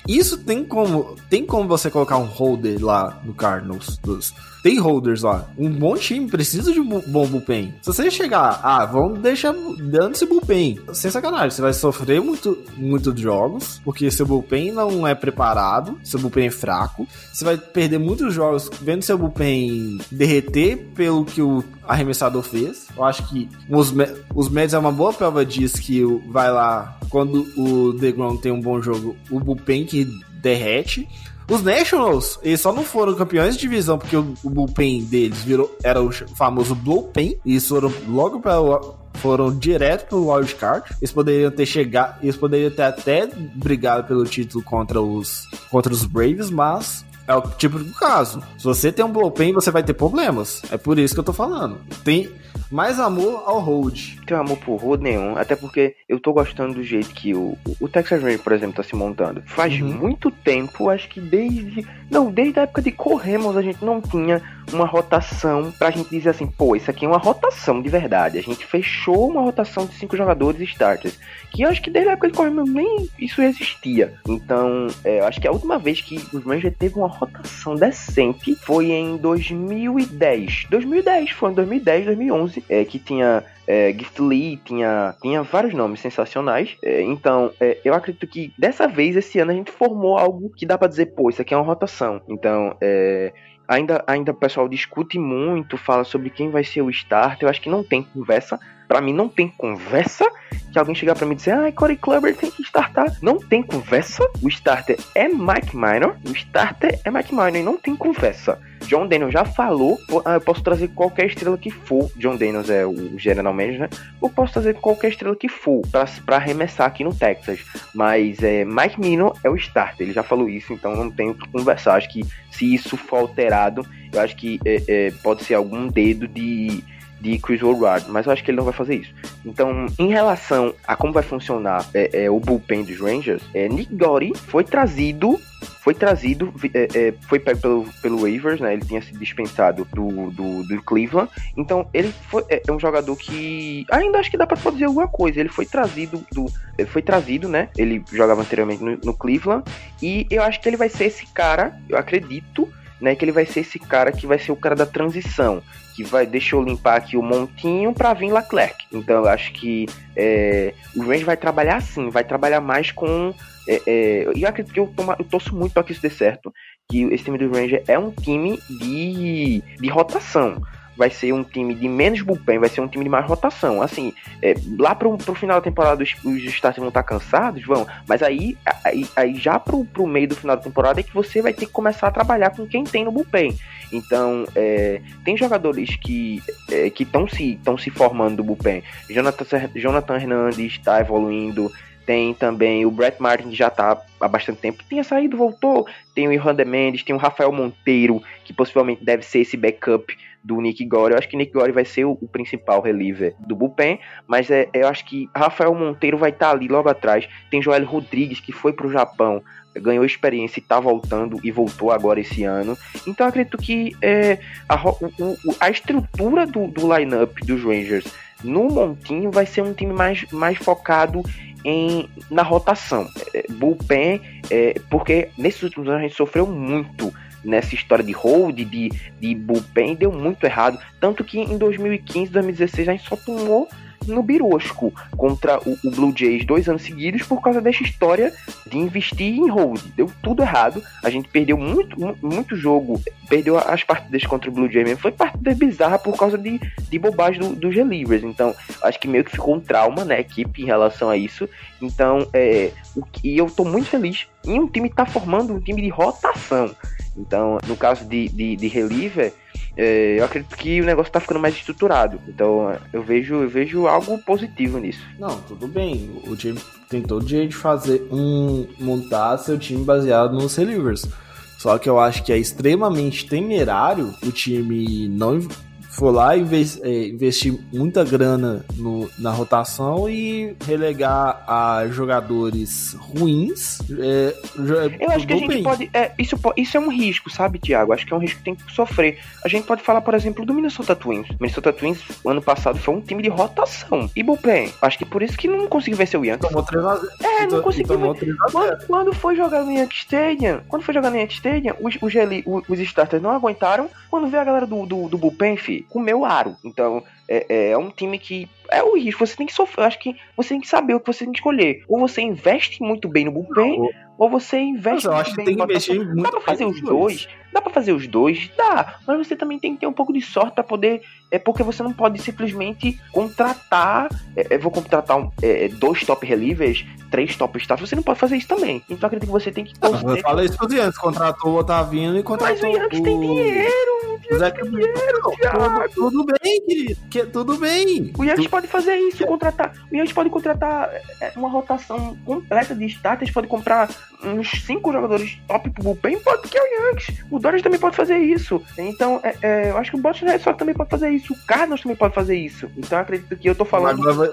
isso tem como, tem como você colocar um holder lá no Cardinals. Dos, tem holders lá. Um bom time precisa de um bom bullpen. Se você chegar, ah, vamos deixar dando esse bullpen. Sem sacanagem, você vai sofrer muito, muito jogos, porque seu bullpen não é preparado, seu bullpen é fraco. Você vai perder muitos jogos vendo seu bullpen derreter pelo que o arremessador fez. Eu acho que os, os Mets é uma boa prova disso que vai lá, quando o DeGrom tem um bom jogo, o bullpen que derrete. Os Nationals, eles só não foram campeões de divisão porque o, o bullpen deles virou, era o famoso bullpen. E eles foram logo para foram direto pro wild card. Eles poderiam ter chegado, eles poderiam ter até brigado pelo título contra os contra os Braves, mas é o tipo do caso. Se você tem um bullpen, você vai ter problemas. É por isso que eu tô falando. Tem mais amor ao hold. tenho amor por road nenhum, até porque eu tô gostando do jeito que o, o Texas Rangers, por exemplo, tá se montando. Faz Uhum. muito tempo, acho que desde. Não, desde a época de Corremos a gente não tinha uma rotação pra gente dizer assim, pô, isso aqui é uma rotação de verdade. A gente fechou uma rotação de cinco jogadores starters. Que eu acho que desde a época de Corremos nem isso existia. Então, é, eu acho que a última vez que os Rangers teve uma rotação decente foi em 2010. 2010, foi em 2010, 2011, é, que tinha é, Gift Lee, tinha, tinha vários nomes sensacionais. É, então, é, eu acredito que dessa vez, esse ano, a gente formou algo que dá pra dizer, pô, isso aqui é uma rotação. Então, é, ainda, ainda o pessoal discute muito, fala sobre quem vai ser o starter. Eu acho que não tem conversa. Pra mim, não tem conversa que alguém chegar pra mim e dizer, ah, Corey Kluber tem que startar. Não tem conversa. O starter é Mike Minor. O starter é Mike Minor e não tem conversa. John Daniels já falou, ah, eu posso trazer qualquer estrela que for. John Daniels é o general manager, né? Eu posso trazer qualquer estrela que for pra arremessar aqui no Texas. Mas é, Mike Minor é o starter, ele já falou isso, então não tem o que conversar. Acho que se isso for alterado, eu acho que é, é, pode ser algum dedo de de Chris Woodward, mas eu acho que ele não vai fazer isso. Então, em relação a como vai funcionar é, é, o bullpen dos Rangers, é, Nick Gotti foi trazido foi trazido, é, é, foi pego pelo, pelo waivers, né? Ele tinha sido dispensado do, do, do Cleveland. Então, ele foi, é, é um jogador que ainda acho que dá para fazer alguma coisa. Ele foi trazido do. Ele foi trazido, né? Ele jogava anteriormente no, no Cleveland. E eu acho que ele vai ser esse cara, eu acredito, né? Que ele vai ser esse cara que vai ser o cara da transição que vai, deixa eu limpar aqui o montinho para vir Leclerc. Então eu acho que é, o Range vai trabalhar assim, vai trabalhar mais com. É, é, eu acredito que eu, toma, eu torço muito para que isso dê certo. Que esse time do Ranger é um time de, de rotação vai ser um time de menos bullpen, vai ser um time de mais rotação. Assim, é, lá pro, pro final da temporada os, os starters vão estar cansados, vão, mas aí, aí, aí já pro, pro meio do final da temporada é que você vai ter que começar a trabalhar com quem tem no bullpen. Então, é, tem jogadores que é, estão se, se formando do bullpen. Jonathan, Jonathan Hernandes está evoluindo, tem também o Brett Martin, que já tá há bastante tempo, tinha saído, voltou. Tem o Irlanda Mendes, tem o Rafael Monteiro, que possivelmente deve ser esse backup do Nick Gore. Eu acho que Nick Gore vai ser o, o principal reliever do bullpen, mas é, eu acho que Rafael Monteiro vai estar tá ali logo atrás. Tem Joel Rodrigues, que foi pro Japão, ganhou experiência e tá voltando e voltou agora esse ano. Então acredito que é, a, o, a estrutura do, do lineup dos Rangers no montinho vai ser um time mais, mais focado em, na rotação. É, bullpen, é, porque nesses últimos anos a gente sofreu muito nessa história de hold, de, de bullpen, deu muito errado. Tanto que em 2015, 2016 a gente só tomou no Birosco contra o, o, Blue Jays dois anos seguidos por causa dessa história de investir em hold. Deu tudo errado. A gente perdeu muito, muito jogo. Perdeu as partidas contra o Blue Jays mesmo. Foi partida bizarra por causa de, de bobagem do, dos relievers. Então, acho que meio que ficou um trauma na equipe em relação a isso. Então, é, o que eu tô muito feliz em um time tá formando um time de rotação. Então, no caso de, de, de reliever, é, eu acredito que o negócio tá ficando mais estruturado. Então eu vejo, eu vejo algo positivo nisso. Não, tudo bem. O time tem todo jeito de fazer um. montar seu time baseado nos relievers. Só que eu acho que é extremamente temerário o time não for lá e é, investir muita grana no, na rotação e relegar a jogadores ruins. É, eu acho que a gente bem. pode. É, isso, isso é um risco, sabe, Thiago? Acho que é um risco que tem que sofrer. A gente pode falar, por exemplo, do Minnesota Twins. Minnesota Twins, ano passado, foi um time de rotação. E bullpen. Acho que por isso que não conseguiu vencer o Yankees. Tomou 3 a 0. É, não conseguiu. Quando, quando foi jogar no Yankee Stadium, quando foi jogar no Yankee Stadium, os, os, os, os starters não aguentaram. Quando veio a galera do, do, do bullpen, fi, comeu aro. Então, é, é, é um time que é o risco. Você tem que sofrer. Acho que você tem que saber o que você tem que escolher. Ou você investe muito bem no bullpen, não. ou você investe muito bem tem que investir muito Dá pra fazer os dois. Dá pra fazer os dois? Dá. Mas você também tem que ter um pouco de sorte para poder. É porque você não pode simplesmente contratar. É, é vou contratar um, é, dois top relievers, três top staff. Você não pode fazer isso também. Então acredito que você tem que. Eu falei isso antes. Contratou o Otavino e contratou. Mas o Yankees tem dinheiro. Zé dinheiro, tudo, tudo bem, querido. Que, tudo bem. O Yankees. Pode fazer isso. Contratar. O Yankees pode contratar é, uma rotação completa de starters. Pode comprar uns cinco jogadores top pro bullpen. Pode, porque é o Yankees. O Dodgers também pode fazer isso. Então, é, é, eu acho que o Boston Red Sox também pode fazer isso. O Cardinals também pode fazer isso. Então, acredito que eu tô falando. Mas,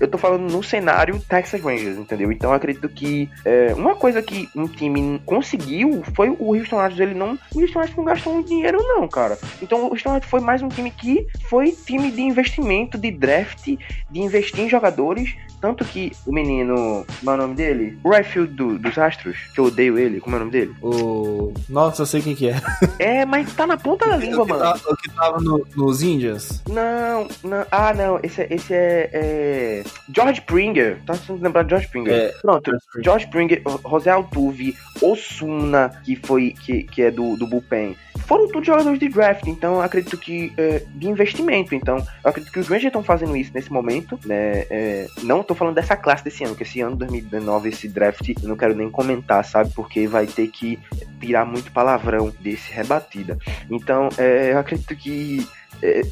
eu tô falando no cenário Texas Rangers, entendeu? Então eu acredito que é, uma coisa que um time conseguiu foi o Houston Astros, ele não. O Houston Astros não gastou muito dinheiro, não, cara. Então o Houston Astros foi mais um time que foi time de investimento, de draft, de investir em jogadores. Tanto que o menino, como é o nome dele? O Rayfield do, dos Astros, que eu odeio ele, como é o nome dele? O. Nossa, eu sei quem que é. [laughs] É, mas tá na ponta da língua, mano. Tá, o que tava no, nos Indians? Não, não. Ah, não. Esse, esse é, é. George Pringer. Tá se lembrando de George Pringer. É, Pronto, George Pringer, José Altuve, Osuna, que foi. que, que é do, do Bullpen foram todos jogadores de draft, então eu acredito que é, de investimento. Então, eu acredito que os Rangers estão fazendo isso nesse momento, né? É, não tô falando dessa classe desse ano, que esse ano 2019 esse draft eu não quero nem comentar, sabe? Porque vai ter que tirar muito palavrão desse rebatida. Então, é, eu acredito que é,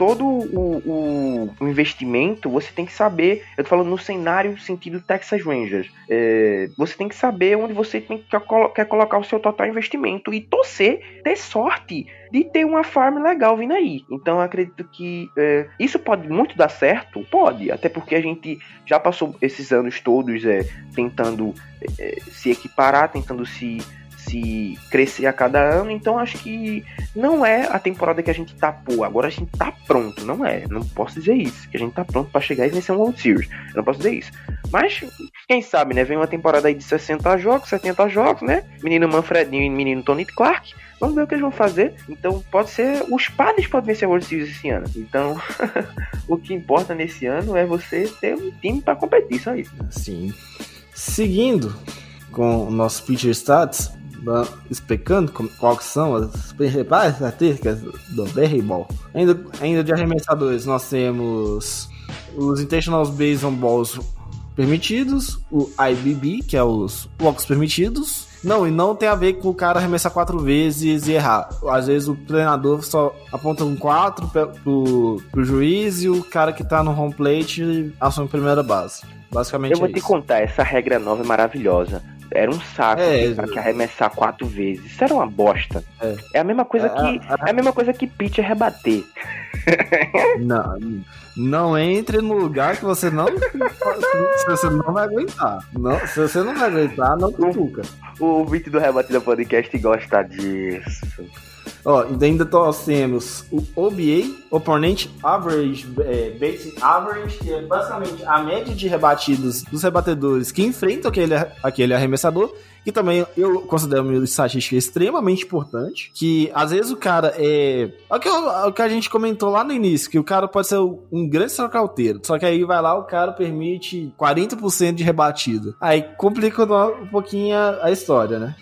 todo o, o, investimento, você tem que saber. Eu tô falando no cenário sentido Texas Rangers. É, você tem que saber onde você tem, quer, quer colocar o seu total investimento e torcer, ter sorte de ter uma farm legal vindo aí. Então eu acredito que é, isso pode muito dar certo, pode, até porque a gente já passou esses anos todos é, tentando é, se equiparar, tentando se se crescer a cada ano, então acho que não é a temporada que a gente tá, pô, agora a gente tá pronto, não é, não posso dizer isso, que a gente tá pronto para chegar e vencer um World Series, eu não posso dizer isso. Mas, quem sabe, né, vem uma temporada aí de 60 jogos, 70 jogos, né, menino Manfredinho e menino Tony Clark, Vamos ver o que eles vão fazer. Então, pode ser. Os padres podem vencer a World Series esse ano. Então, [laughs] o que importa nesse ano é você ter um time para competir, só isso. Sim. Seguindo com o nosso Pitcher Stats, explicando quais são as principais características do Berryball. Ainda, ainda de arremessadores, nós temos os Intentional Base on Balls permitidos, o IBB, que é os walks permitidos. Não, e não tem a ver com o cara arremessar quatro vezes e errar. Às vezes o treinador só aponta um quatro pro, pro juiz e o cara que tá no home plate assume a primeira base. Basicamente Eu vou é te isso. contar, essa regra nova é maravilhosa. Era um saco É, é, que arremessar quatro vezes. Isso era uma bosta. É. É, a mesma coisa É, que. a- a- É a mesma coisa que pitcher rebater. [laughs] Não, não entre no lugar que você não. se você não vai aguentar. Não, se você não vai aguentar, não cutuca. O ouvinte do Rebatida Podcast gosta disso. Ó, ainda temos o OBA, Opponent Average, é, Basic Average, que é basicamente a média de rebatidos dos rebatedores que enfrentam aquele, aquele arremessador. E também eu considero uma estatística extremamente importante. Que às vezes o cara é. É o que, é o que a gente comentou lá no início, que o cara pode ser um grande strikeouteiro. Só que aí vai lá, o cara permite 40% de rebatida. Aí complica um pouquinho a história, né?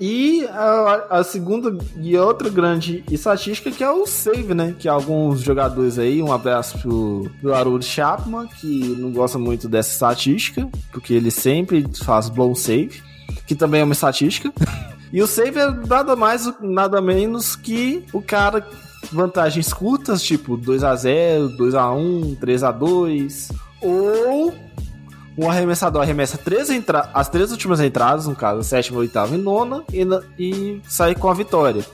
E a, a segunda e outra grande estatística que é o save, né? Que alguns jogadores aí, um abraço pro, pro Harold Chapman, que não gosta muito dessa estatística, porque ele sempre faz blow save, que também é uma estatística. [laughs] E o save é nada mais, nada menos que o cara vantagens curtas, tipo 2 a 0 2 a 1 3 a 2 ou um arremessador arremessa três entra as três últimas entradas, no caso, a sétima, oitava e nona, e, e sai com a vitória.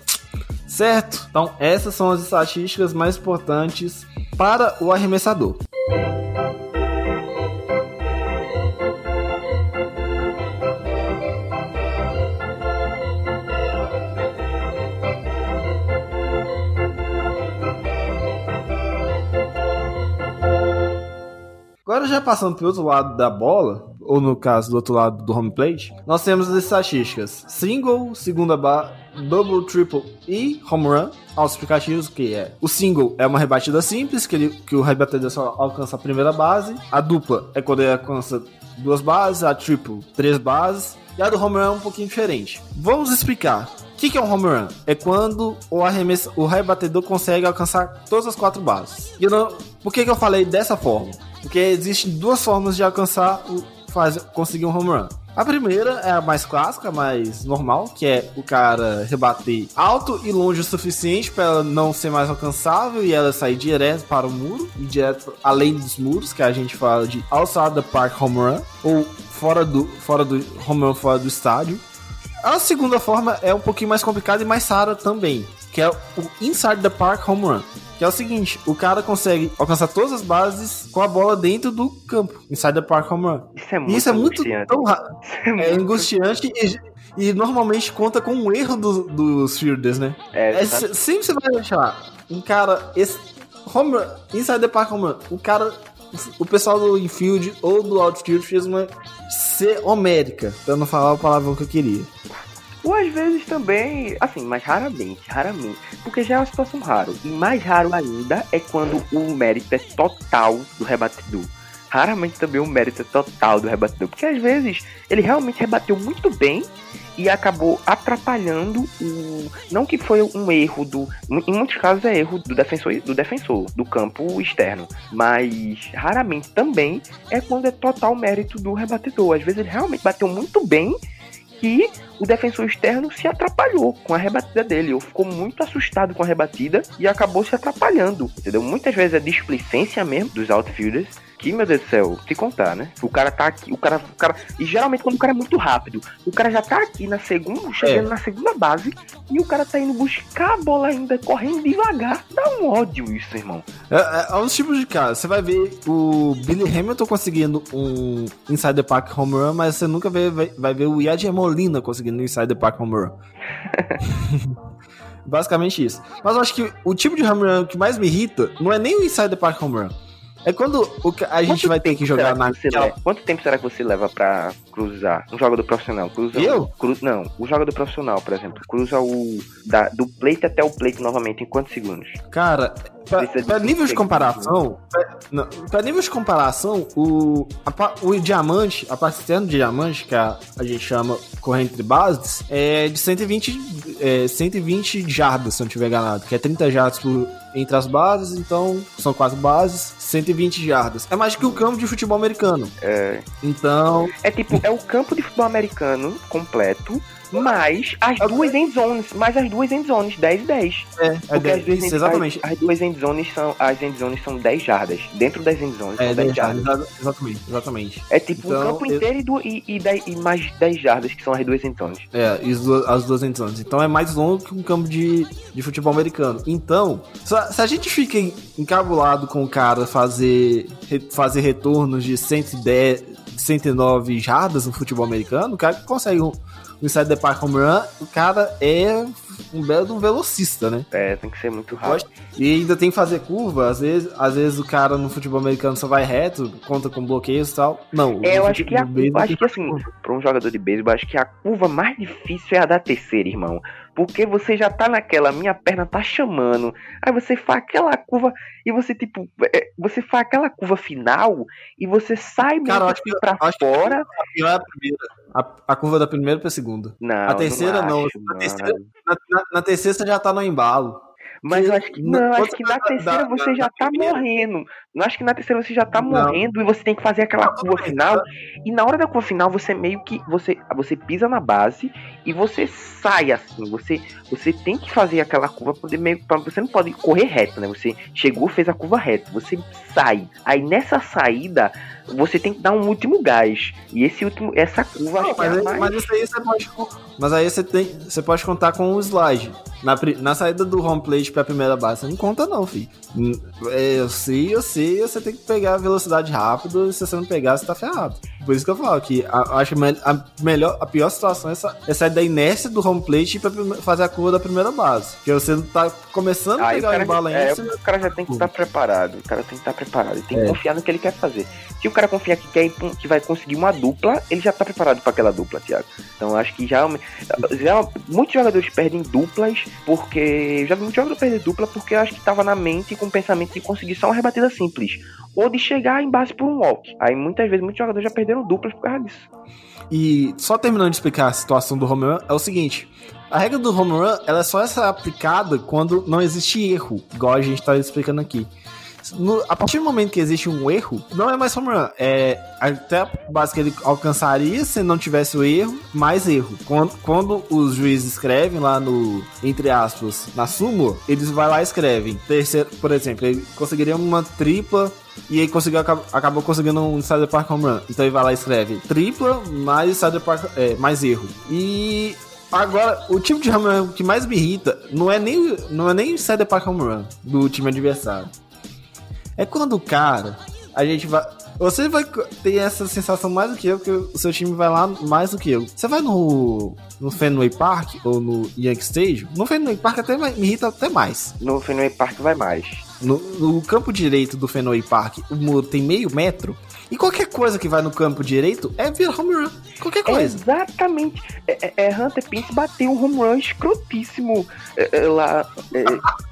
Certo? Então, essas são as estatísticas mais importantes para o arremessador. Agora já passando para o outro lado da bola, ou no caso do outro lado do home plate, nós temos as estatísticas: single, segunda barra, double, triple e home run. Aos explicativos que é o single é uma rebatida simples, que, ele, que o rebatedor só alcança a primeira base. A dupla é quando ele alcança duas bases, a triple três bases. E a do home run é um pouquinho diferente. Vamos explicar. O que, que é um home run? É quando o arremesso, o rebatedor consegue alcançar todas as quatro bases. E não, por que, que eu falei dessa forma? Porque existem duas formas de alcançar o faz, conseguir um home run. A primeira é a mais clássica, a mais normal, que é o cara rebater alto e longe o suficiente para ela não ser mais alcançável e ela sair direto para o muro, e direto além dos muros, que a gente fala de outside the park home run, ou fora do, fora do home run fora do estádio. A segunda forma é um pouquinho mais complicada e mais rara também, que é o Inside the Park Home Run. Que é o seguinte, o cara consegue alcançar todas as bases com a bola dentro do campo. Inside the Park Home Run. Isso é muito isso é muito angustiante. tão [laughs] é É angustiante e, e normalmente conta com um erro do- dos fielders, né? É, É, sempre você vai achar um cara. Esse, home run, inside the park home run. O cara. O pessoal do infield ou do outfield fez uma C homérica, pra não falar o palavrão que eu queria. Ou às vezes também, assim, mas raramente, raramente. Porque já é uma situação rara. E mais raro ainda é quando o mérito é total do rebatedor. raramente também o mérito é total do rebatedor. Porque às vezes ele realmente rebateu muito bem e acabou atrapalhando o. Não que foi um erro do. Em muitos casos é erro do defensor, do defensor, do campo externo. Mas raramente também é quando é total mérito do rebatedor. Às vezes ele realmente bateu muito bem que o defensor externo se atrapalhou com a rebatida dele, ou ficou muito assustado com a rebatida e acabou se atrapalhando, entendeu? Muitas vezes é displicência mesmo dos outfielders que, meu Deus do céu, te contar, né? O cara tá aqui, o cara, o cara. E geralmente quando o cara é muito rápido, o cara já tá aqui na segunda, chegando É. na segunda base, e o cara tá indo buscar a bola ainda, correndo devagar. Dá um ódio isso, irmão. É, é, é uns tipos de cara. Você vai ver o Billy Hamilton conseguindo um Inside the Park home run, mas você nunca vê, vai, vai ver o Yadier Molina conseguindo um Inside the Park home run. [laughs] Basicamente isso. Mas eu acho que o tipo de home run que mais me irrita não é nem o Inside the Park home run. É quando o a gente Quanto vai ter que jogar na. leva- Quanto tempo será que você leva pra cruzar um jogador profissional? Cruza Eu? Cru, não, o jogador profissional, por exemplo, cruza o da, do plate até o plate novamente em quantos segundos? Cara, pra, pra nível de cinco comparação, pra, não, pra nível de comparação, o, a o diamante, a parte externa do diamante, que a, a gente chama corrente de bases, é de 120, é, 120 jardas, se eu não tiver enganado, que é 30 jardas por, entre as bases, então são quatro bases, 120 jardas. É mais que o campo de futebol americano. É, Então, é tipo, é o campo de futebol americano completo, mais as duas end zones, mais as duas end zones, 10 e 10. é, é Porque dez- as duas isso, end- exatamente. As, as duas end zones são as end zones são 10 jardas. Dentro das end zones É, são 10 dez jardas. jardas, exatamente, exatamente. É tipo Então, um campo eu- inteiro e, e, e, dez- e mais 10 jardas, que são as duas end zones. É, e as duas, as duas endzone. Então é mais longo que um campo de, de futebol americano. Então, se a, gente fica en- encabulado com o cara fazer, fazer retornos de 110, 109 jardas no futebol americano, o cara que consegue um inside the park home run, o cara é um belo de um velocista, né? É, tem que ser muito rápido. E ainda tem que fazer curva, às vezes, às vezes o cara no futebol americano só vai reto, conta com bloqueios e tal. Não, É, eu acho que, a, beisebol acho que assim, pra um jogador de beisebol, acho que a curva mais difícil é a da terceira, irmão. Porque você já tá naquela, minha perna tá chamando. Aí você faz aquela curva e você, tipo, é, você faz aquela curva final e você sai Cara, eu muito acho que- pra acho que- fora. A pior é a primeira. A, a curva da primeira pra segunda. Não, a terceira não, acho, a mano. terceira- Na, na- na terceira você já tá no embalo. Mas eu acho que Na- não, acho que na da- terceira da- você da- já tá primeira. morrendo. Eu acho que na terceira você já tá Não. morrendo e você tem que fazer aquela Não, curva bem, final. E na hora da curva final você meio que você você pisa na base e você sai assim. Você você tem que fazer aquela curva poder meio você não pode correr reto, né? Você chegou, fez a curva reta, você sai. Aí nessa saída você tem que dar um último gás. E esse último essa curva Não, acho que é mas, a aí, mais mas aí você pode. Mas aí você tem. Você pode contar com o slide. Na, na saída do home plate pra primeira base, você não conta, não, filho. É, eu sei, eu sei, você tem que pegar a velocidade rápido, se você não pegar, você tá ferrado. Por isso que eu falo que a, acho a melhor, a pior situação é, essa, é sair da inércia do home plate pra fazer a curva da primeira base. Porque você não tá começando a pegar o embalo ainda. é, o cara já tem que estar preparado. O cara tem que estar preparado. Ele tem que É. confiar no que ele quer fazer. Se o cara confiar que, quer, que vai conseguir uma dupla, ele já tá preparado para aquela dupla, Thiago. Então eu acho que já, já muitos jogadores perdem duplas porque. Eu já vi muitos jogadores perder dupla porque eu acho que tava na mente com o pensamento de conseguir só uma rebatida simples. Ou de chegar em base por um walk. Aí muitas vezes muitos jogadores já perderam duplas por causa disso. E só terminando de explicar a situação do home run, é o seguinte: a regra do home run ela é só essa aplicada quando não existe erro, igual a gente está explicando aqui. No- a partir do momento que existe um erro, não é mais home run. É até a base que ele alcançaria se não tivesse o erro, mais erro. Quando, quando os juízes escrevem lá no, entre aspas, na súmula, eles vai lá e escrevem. Terceiro, por exemplo, ele conseguiria uma tripla e aí conseguiu, acab- acabou conseguindo um Insider Park Home Run. Então ele vai lá e escreve tripla mais Insider Park, é, mais erro. E agora, o tipo de home run que mais me irrita não é nem, não é nem o Insider Park Home Run do time adversário. É quando o cara, a gente vai. Você vai ter essa sensação mais do que eu, que o seu time vai lá mais do que eu. Você vai no, no Fenway Park ou no Yankee Stadium? No Fenway Park até me irrita até mais. No Fenway Park vai mais. No, no campo direito do Fenway Park, o muro tem meio metro, e qualquer coisa que vai no campo direito é virar home run. Qualquer coisa. Exatamente. É, é, é, Hunter Pence bateu um home run escrotíssimo é, é, lá é,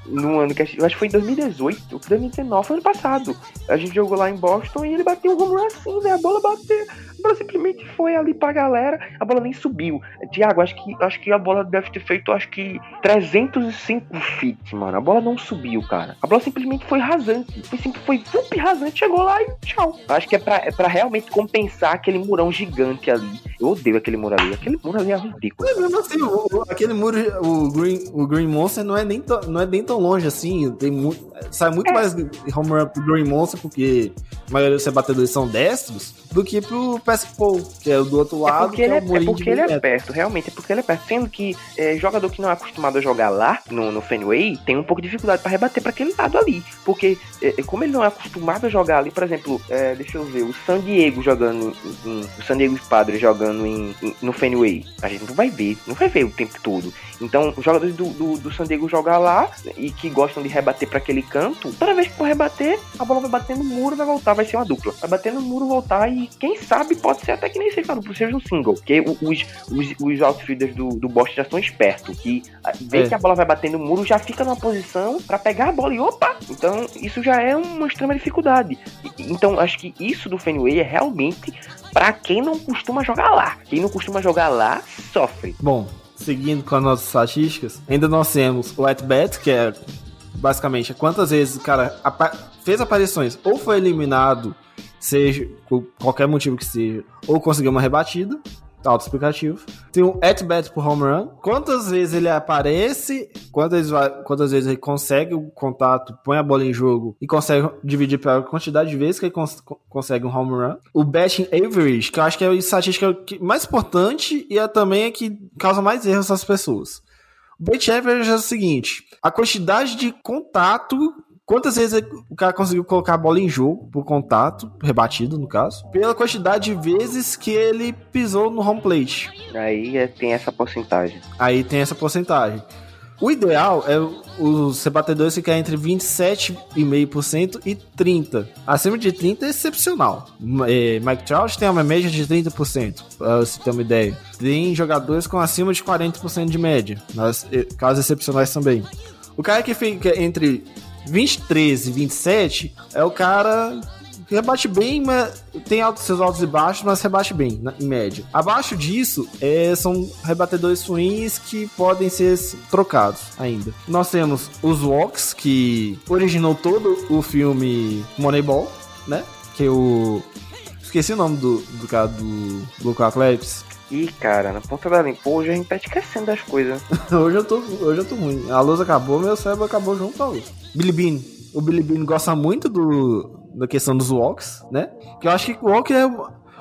no ano que a gente, acho que foi em 2018, 2019, foi ano passado. A gente jogou lá em Boston e ele bateu um home run assim, né? A bola bateu. A bola simplesmente foi ali pra galera, a bola nem subiu. Tiago, acho que, acho que a bola deve ter feito, acho que 305 feet, mano. A bola não subiu, cara. A bola simplesmente foi rasante. Foi, foi fup, rasante, chegou lá e tchau. Acho que é pra, é pra realmente compensar aquele murão gigante ali. Eu odeio aquele muro ali. Aquele muro ali é ridículo. Mas mesmo assim, o- o- aquele muro, o Green, o Green Monster não é nem, tão- não é nem tão longe assim. Tem muito, sai muito É. mais home run pro Green Monster, porque a maioria dos batedores são destros, do que pro Pole, que é o do outro É lado, porque ele é é, o é murinho de porque ele é perto, realmente, é porque ele é perto. Sendo que é, jogador que não é acostumado a jogar lá, no, no Fenway, tem um pouco de dificuldade pra rebater pra aquele lado ali. Porque, é, é, como ele não é acostumado a jogar ali, por exemplo, é, deixa eu ver, o San Diego jogando, em, o San Diego Padres jogando em, em- no Fenway, a gente não vai ver, não vai ver o tempo todo. Então, os jogadores do, do, do San Diego jogar lá e que gostam de rebater pra aquele canto, toda vez que for rebater, a bola vai bater no muro, vai voltar, vai ser uma dupla. Vai bater no muro, voltar e quem sabe pode ser até que nem seja uma dupla, seja um single. Porque os, os, os outfielders do, do Boston já estão espertos, que vê É. que a bola vai bater no muro, já fica numa posição pra pegar a bola e opa! Então, isso já é uma extrema dificuldade. Então, acho que isso do Fenway é realmente pra quem não costuma jogar lá. Quem não costuma jogar lá, sofre. Bom, seguindo com as nossas estatísticas, ainda nós temos o at-bat, que é basicamente quantas vezes o cara fez aparições ou foi eliminado, seja por qualquer motivo que seja, ou conseguiu uma rebatida. Autoexplicativo. Tem o at-bat por home run. Quantas vezes ele aparece, quantas, quantas vezes ele consegue o contato, põe a bola em jogo e consegue dividir pela quantidade de vezes que ele cons- consegue um home run. O batting average, que eu acho que é a estatística mais importante e é também a que causa mais erros às pessoas. O batting average é o seguinte: a quantidade de contato. Quantas vezes o cara conseguiu colocar a bola em jogo por contato, rebatido no caso, pela quantidade de vezes que ele pisou no home plate. Aí é- tem essa porcentagem. Aí tem essa porcentagem. O ideal é os rebatedores ficar entre 27,5% e 30%. Acima de 30% é excepcional. É, Mike Trout tem uma média de 30%, pra você ter uma ideia. Tem jogadores com acima de 40% de média, nas eh, casos excepcionais também. O cara que fica entre 23 e 27 é o cara que rebate bem, mas tem altos, seus altos e baixos, mas rebate bem, na- em média. Abaixo disso, é, são rebatedores swings que podem ser trocados ainda. Nós temos os Walks, que originou todo o filme Moneyball, né? Que o... Esqueci o nome do, do cara do Local Athletics. Ih, cara, na ponta da língua, hoje a gente tá esquecendo das coisas. [laughs] hoje, eu tô, hoje eu tô ruim. A luz acabou, meu cérebro acabou junto a luz. Billy Bean. O Billy Bean gosta muito do, da questão dos walks, né? Que eu acho que o walk é.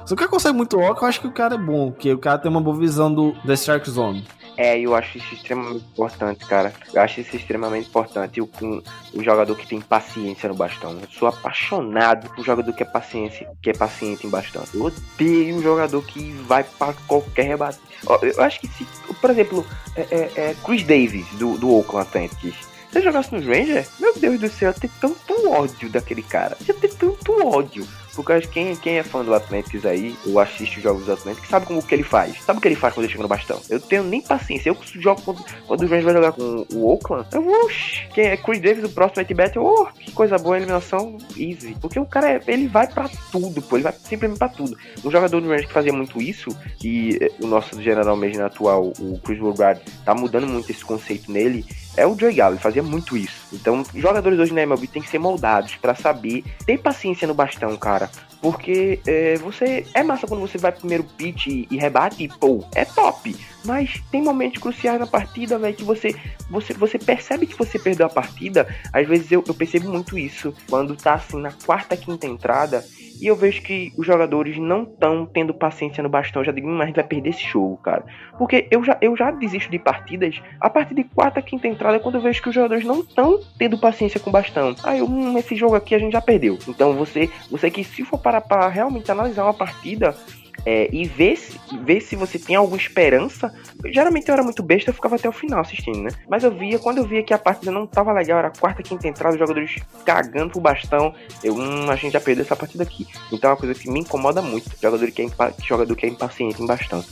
Se o cara consegue muito walk, eu acho que o cara é bom. Porque o cara tem uma boa visão do, da strike zone. É, eu acho isso extremamente importante, cara. Eu acho isso extremamente importante. O, um, o jogador que tem paciência no bastão. Eu sou apaixonado por jogador que é paciência, que é paciente em bastão. Eu odeio um jogador que vai pra qualquer rebate. Eu acho que se, por exemplo, é, é- é Chris Davis do, do Oakland Athletics. Se eu jogasse nos Rangers, meu Deus do céu, eu ia ter tanto ódio daquele cara. Eu ia ter tanto ódio. Porque quem, quem é fã do Athletics aí, ou assiste os jogos do Athletics, sabe como que ele faz. Sabe o que ele faz quando ele chega no bastão. Eu tenho nem paciência. Eu jogo quando, quando o Rangers vai jogar com o Oakland, eu vou, quem é Chris Davis, o próximo at-bat, eu, oh, que coisa boa, eliminação easy. Porque o cara, é- ele vai pra tudo, pô, ele vai simplesmente pra tudo. Um jogador do Rangers que fazia muito isso, que eh, o nosso general mesmo atual, o Chris Woodward, tá mudando muito esse conceito nele, é o Joey Gallo, ele fazia muito isso. Então, jogadores hoje na MLB tem que ser moldados pra saber ter paciência no bastão, cara. Porque é, você. É massa quando você vai primeiro pitch e, e rebate e pô, é top. Mas tem momentos cruciais na partida, velho, que você, você, você percebe que você perdeu a partida. Às vezes eu, eu percebo muito isso quando tá assim na quarta, quinta entrada. E eu vejo que os jogadores não estão tendo paciência no bastão. Eu já digo, "Hum, mas gente vai perder esse jogo, cara. Porque eu já, eu já desisto de partidas a partir de quarta, quinta entrada, quando eu vejo que os jogadores não estão tendo paciência com o bastão. Aí, eu, hum, esse jogo aqui a gente já perdeu. Então você, você que se for parar pra realmente analisar uma partida, é, e ver se, ver se você tem alguma esperança. Geralmente eu era muito besta, eu ficava até o final assistindo, né? Mas eu via, quando eu via que a partida não tava legal, era a quarta, quinta entrada, os jogadores cagando pro bastão, eu, hum, a gente já perdeu essa partida aqui. Então é uma coisa que me incomoda muito, jogador que é, impa- jogador que é impaciente em bastão.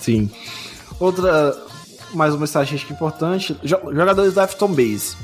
Sim. Outra, mais uma estatística importante: jo- jogadores da Afton Base.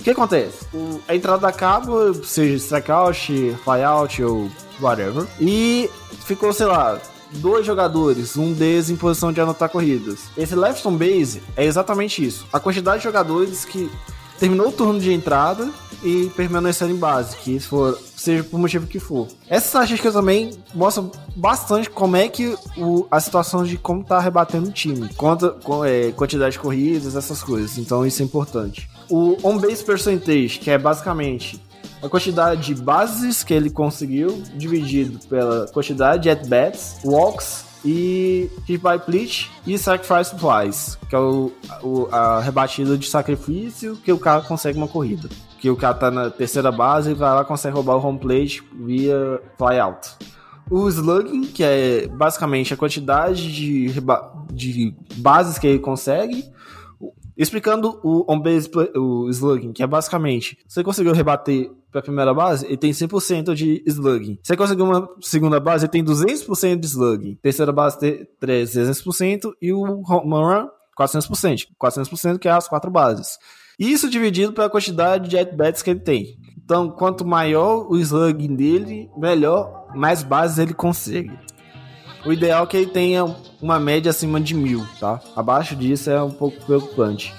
O que acontece? O- a entrada acaba, seja strikeout, flyout ou whatever, e ficou, sei lá, dois jogadores, um deles em posição de anotar corridas. Esse left on base é exatamente isso. A quantidade de jogadores que terminou o turno de entrada e permaneceram em base, que for, seja por motivo que for. Essa estatística também mostra bastante como é que o, a situação de como tá rebatendo o time, com, é, quantidade de corridas, essas coisas. Então isso é importante. O on base percentage, que é basicamente a quantidade de bases que ele conseguiu, dividido pela quantidade de at-bats, walks e hit by pitch e sacrifice flies, que é o, o- a rebatida de sacrifício que o cara consegue uma corrida. Que o cara tá na terceira base e vai lá consegue roubar o home plate via flyout. O slugging, que é basicamente a quantidade de, de bases que ele consegue, Explicando o on-base o slugging, que é basicamente, você conseguiu rebater pra primeira base, ele tem 100% de slugging. Você conseguiu uma segunda base, ele tem 200% de slugging. Terceira base tem 300% e o home run 400%. 400% que é as quatro bases. Isso dividido pela quantidade de at-bats que ele tem. Então, quanto maior o slugging dele, melhor, mais bases ele consegue. O ideal é que ele tenha uma média acima de mil, tá? Abaixo disso é um pouco preocupante.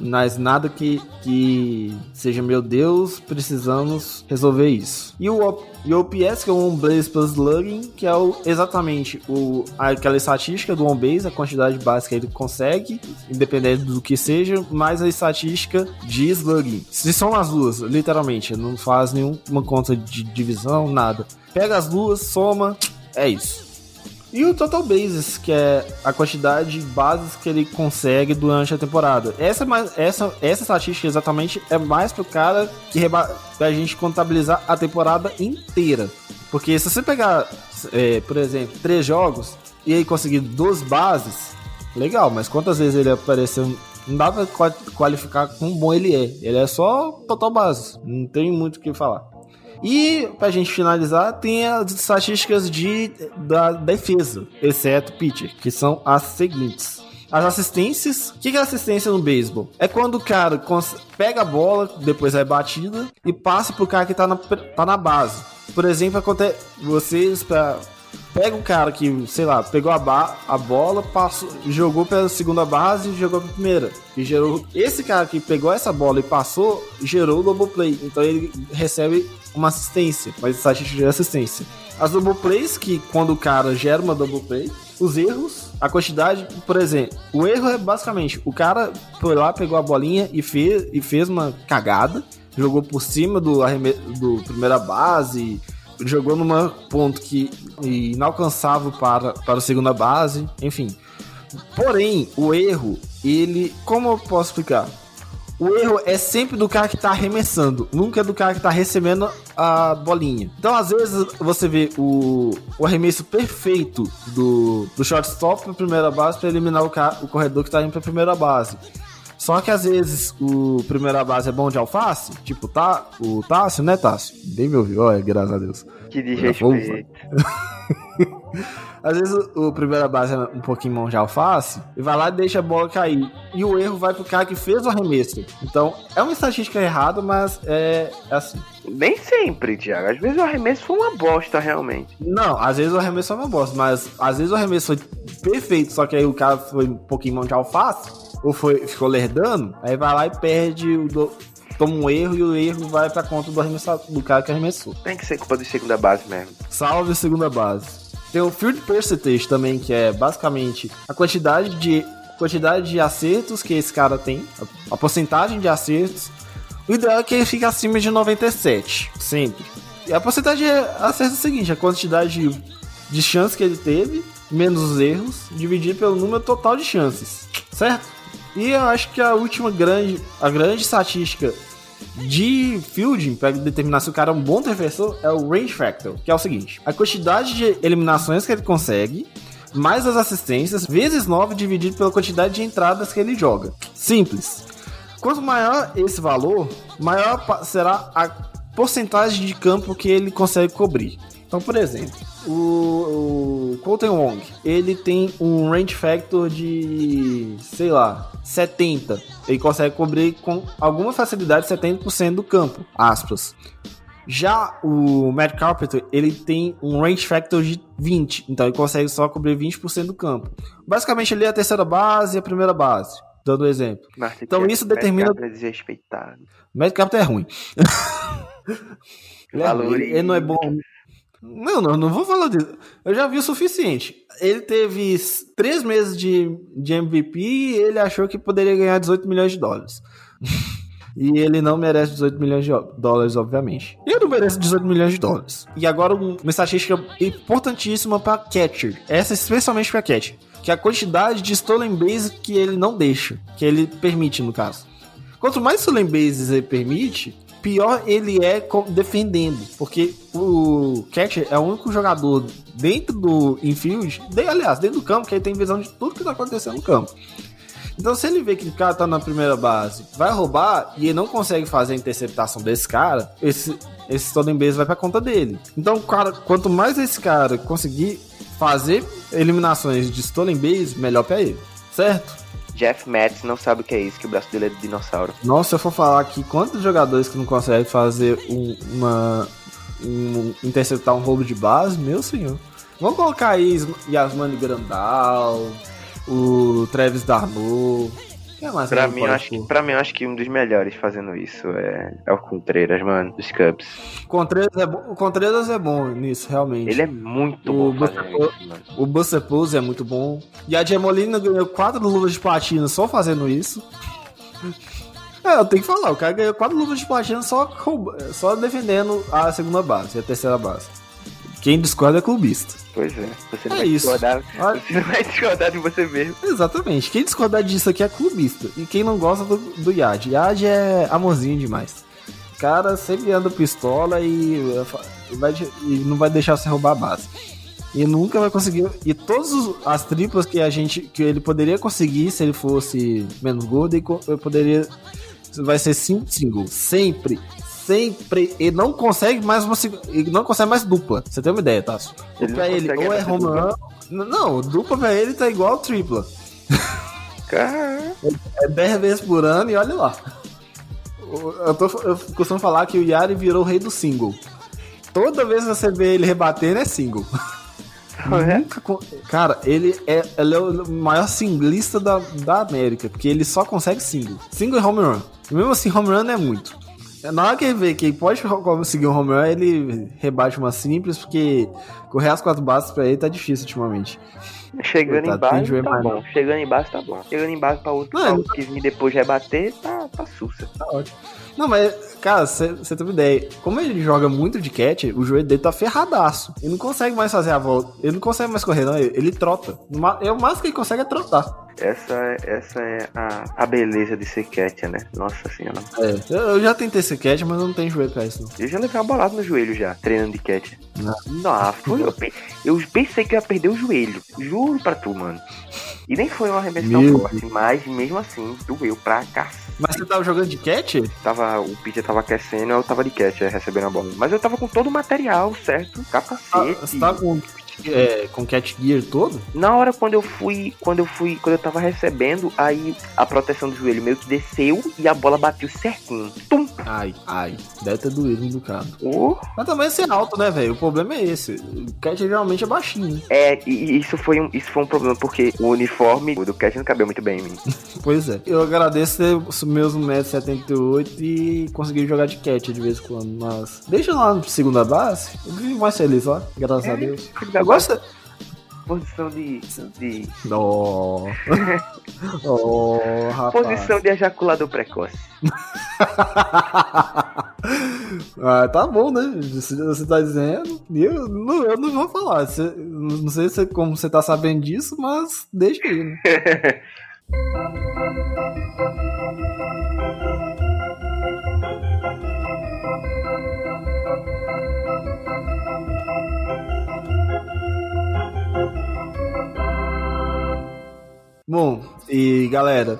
Mas nada que, que seja, meu Deus, precisamos resolver isso. E o, e o OPS, que é o On Base Plus Slugging, que é o, exatamente o, aquela estatística do On Base, a quantidade de base que ele consegue, independente do que seja, mais a estatística de slugging. Se são as duas, literalmente, não faz nenhuma conta de divisão, nada. Pega as duas, soma, é isso. E o Total Bases, que é a quantidade de bases que ele consegue durante a temporada. Essa, é essa, essa estatística exatamente é mais pro cara que pra gente contabilizar a temporada inteira. Porque se você pegar, é, por exemplo, três jogos e aí conseguir duas bases, legal, mas quantas vezes ele apareceu? Não dá pra qua- qualificar quão bom ele é. Ele é só total bases. Não tem muito o que falar. E pra gente finalizar, tem as estatísticas de, da defesa, exceto pitcher, que são as seguintes. As assistências. O que é assistência no beisebol? É quando o cara pega a bola, depois é batida, e passa pro cara que tá na, tá na base. Por exemplo, acontece. Vocês, pra, pega o cara que, sei lá, pegou a, a bola, passou, jogou pela segunda base e jogou pra primeira. E gerou. Esse cara que pegou essa bola e passou, gerou o double play. Então ele recebe uma assistência, mas estatística de assistência. As double plays, que quando o cara gera uma double play, os erros, a quantidade, por exemplo, o erro é basicamente o cara foi lá, pegou a bolinha e fez, e fez uma cagada, jogou por cima do, do primeira base, jogou numa ponto que inalcançável para, para a segunda base, enfim. Porém, o erro, ele. Como eu posso explicar? O erro é sempre do cara que tá arremessando, nunca é do cara que tá recebendo a bolinha. Então, às vezes, você vê o, o arremesso perfeito do, do shortstop pra primeira base pra eliminar o, ca- o corredor que tá indo pra primeira base. Só que às vezes o primeira base é bom de alface, tipo tá, o Tássio, né, Tássio? Bem me ouviu, olha, graças a Deus. Que desrespeito. [laughs] Às vezes o, o primeira base é um pouquinho mão de alface e vai lá e deixa a bola cair. E o erro vai pro cara que fez o arremesso. Então, é uma estatística errada, mas é, é assim. Nem sempre, Thiago. Às vezes o arremesso foi uma bosta, realmente. Não, às vezes o arremesso é uma bosta, mas às vezes o arremesso foi perfeito, só que aí o cara foi um pouquinho mão de alface, ou foi, ficou lerdando, aí vai lá e perde, o do- toma um erro e o erro vai pra conta do do cara que arremessou. Tem que ser culpa do segunda base mesmo. Salve segunda base. Tem o field percentage também, que é basicamente a quantidade de quantidade de acertos que esse cara tem, a, a porcentagem de acertos. O ideal é que ele fique acima de 97, sempre. E a porcentagem de acertos é o seguinte, a quantidade de, de chances que ele teve, menos os erros, dividido pelo número total de chances, certo? E eu acho que a última grande, a grande estatística de fielding, para determinar se o cara é um bom defensor, é o range factor, que é o seguinte: a quantidade de eliminações que ele consegue, mais as assistências, vezes 9 dividido pela quantidade de entradas que ele joga. Simples. Quanto maior esse valor, maior será a porcentagem de campo que ele consegue cobrir. Então, por exemplo, o, o Colton Wong, ele tem um range factor de, sei lá, 70. Ele consegue cobrir com alguma facilidade 70% do campo, aspas. Já o Matt Carpenter, ele tem um range factor de 20, então ele consegue só cobrir 20% do campo. Basicamente, ele é a terceira base e a primeira base, dando um exemplo. Então, isso determina- mercado é desrespeitado. O Matt Carpenter é ruim. ele, é ruim, ele não é bom. Não, não, não vou falar disso. Eu já vi o suficiente. Ele teve três meses de, de MVP e ele achou que poderia ganhar 18 milhões de dólares. [laughs] E ele não merece 18 milhões de dólares, obviamente. Eu não mereço 18 milhões de dólares. E agora um- uma estatística importantíssima para catcher. Essa especialmente para catcher. Que é a quantidade de stolen base que ele não deixa. Que ele permite, no caso. Quanto mais stolen bases ele permite, pior ele é defendendo. Porque o catcher é o único jogador dentro do infield, aliás, dentro do campo, que ele tem visão de tudo que tá acontecendo no campo. Então, se ele vê que o cara tá na primeira base, vai roubar e ele não consegue fazer a interceptação desse cara, esse, esse stolen base vai pra conta dele. Então, cara, quanto mais esse cara conseguir fazer eliminações de stolen base, melhor pra ele. Certo? Jeff Matz não sabe o que é isso, que o braço dele é de dinossauro. Nossa, se eu for falar aqui quantos jogadores que não conseguem fazer um, uma. Um, interceptar um roubo de base, meu senhor. Vamos colocar aí Yasmani Grandal, o Travis Darno. Quem mais Pra que mim, acho que, pra mim, acho que um dos melhores fazendo isso é, é o Contreiras, mano, dos Cubs. Contreras é bom, o Contreras é bom nisso, realmente. Ele é muito O bom Buster- isso. O Buster Pose é muito bom. E a Gemolina ganhou quatro luvas de platina só fazendo isso. [laughs] É, eu tenho que falar, o cara ganhou quatro luvas de platina só, só defendendo a segunda base e a terceira base. Quem discorda é clubista. Pois é. Você não É vai isso. discordar. Olha- Você não vai discordar de você mesmo. Exatamente. Quem discordar disso aqui é clubista. E quem não gosta do, do Yad. Yad é amorzinho demais. O cara sempre anda pistola e, vai e não vai deixar você roubar a base. E nunca vai conseguir. E todas as triplas que a gente. que ele poderia conseguir se ele fosse menos gordo, ele poderia. Vai ser sim single. Sempre. Sempre. Ele não consegue mais uma. Ele não consegue mais dupla. Você tem uma ideia, Tasso? Ele pra não ele, ou é dupla. run. Não, dupla pra ele tá igual tripla. Cara, É 10 vezes por ano e olha lá. Eu, tô, eu costumo falar que o Yari virou o rei do single. Toda vez que você vê ele rebatendo é single. [laughs] é? Nunca con- Cara, ele é, ele é o maior singlista da, da América, porque ele só consegue single. Single e home run. E mesmo assim, home run é muito. Na hora que ele vê que pode conseguir um home run, ele rebate uma simples, porque correr as quatro bases pra ele tá difícil ultimamente. chegando Coitado, em joelho tá mais bom. Chegando em base tá bom. Chegando em base pra outro, Não, pra outro que vir depois rebater, tá, tá sussa. Tá ótimo. Não, mas, cara, você tem uma ideia. Como ele joga muito de catch, o joelho dele tá ferradaço. Ele não consegue mais fazer a volta. Ele não consegue mais correr, não. Ele, ele trota. É o máximo que ele consegue é trotar. Essa, é- essa é a, a beleza de ser catcher, né? Nossa senhora. É. Eu, eu já tentei ser catch, mas eu não tenho joelho pra isso, não. Eu já levei uma bolada no joelho já, treinando de catcher. Não. Nossa, foi- eu, eu pensei que eu ia perder o joelho. Juro pra tu, mano. E nem foi uma arremesso tão forte, mas mesmo assim, doeu pra cá. Mas você tava jogando de catch? Tava, o pitcher tava aquecendo, eu tava de catcher recebendo a bola. Mas eu tava com todo o material, certo? Ah, Capacete. você tava com, é, com catch gear todo? Na hora quando eu fui, quando eu fui, quando eu tava recebendo, aí a proteção do joelho meio que desceu e a bola bateu certinho. Tum! Ai, ai. Deve ter doído um bocado. Oh. Mas também ser alto, né, velho? O problema é esse. O catch geralmente é baixinho. né? É, e isso foi um, isso foi um problema porque o uniforme do catcher não cabeu muito bem em mim. [laughs] Pois é. Eu agradeço ter os meus 1,78m e conseguir jogar de catch de vez em quando. Mas deixa lá na segunda base. Eu vivo mais feliz lá, graças a Deus. Você. Posição de, de [laughs] Oh. oh, posição de ejaculador precoce. [laughs] ah, tá bom, né? Se você tá dizendo. Eu não, eu não vou falar. Você- não sei se, como você tá sabendo disso, mas deixa aí, né? [laughs] Bom, e galera,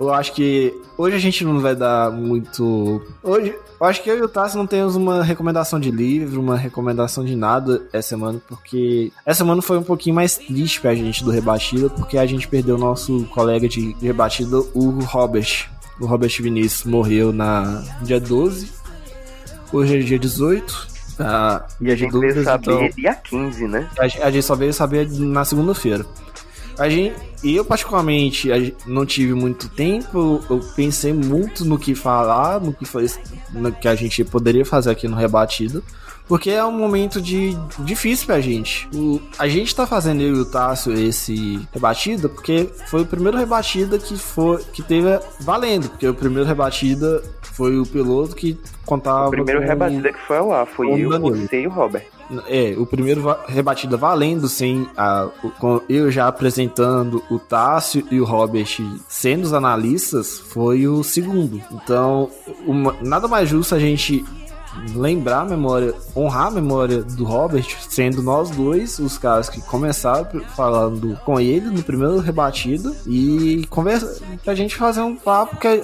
eu acho que hoje a gente não vai dar muito. Hoje, eu acho que eu e o Tassi não temos uma recomendação de livro, uma recomendação de nada essa semana, porque essa semana foi um pouquinho mais triste pra gente do Rebatida, porque a gente perdeu o nosso colega de Rebatida, o Robert. O Robert Vinícius morreu na dia 12. Hoje é dia 18. Ah, E a gente dúvidas, veio saber então- dia 15, né? a gente só veio saber na segunda-feira. A gente, eu particularmente não tive muito tempo, eu pensei muito no que falar, no que foi, no que a gente poderia fazer aqui no rebatido, porque é um momento de difícil pra gente. O, a gente tá fazendo eu e o Tássio esse rebatida porque foi o primeiro rebatida que foi que teve valendo, porque o primeiro rebatida foi o piloto que contava O primeiro com- rebatida que foi ar foi eu, Danilo. você e o Robert. É, o primeiro rebatida valendo, sem a, com eu já apresentando o Tássio e o Robert sendo os analistas, foi o segundo. Então, uma- nada mais justo a gente lembrar a memória, honrar a memória do Robert, sendo nós dois os caras que começaram falando com ele no primeiro rebatido e conversa pra gente fazer um papo que,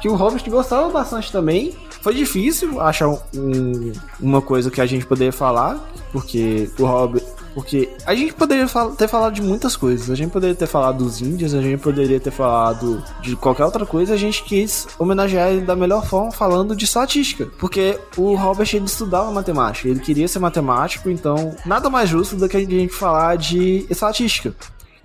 que o Robert gostava bastante também. Foi difícil achar um- um- uma coisa que a gente poderia falar, porque o Robert. Porque a gente poderia ter falado de muitas coisas. A gente poderia ter falado dos índios, a gente poderia ter falado de qualquer outra coisa. A gente quis homenagear ele da melhor forma falando de estatística. Porque o Robert ele estudava matemática, ele queria ser matemático, então nada mais justo do que a gente falar de estatística.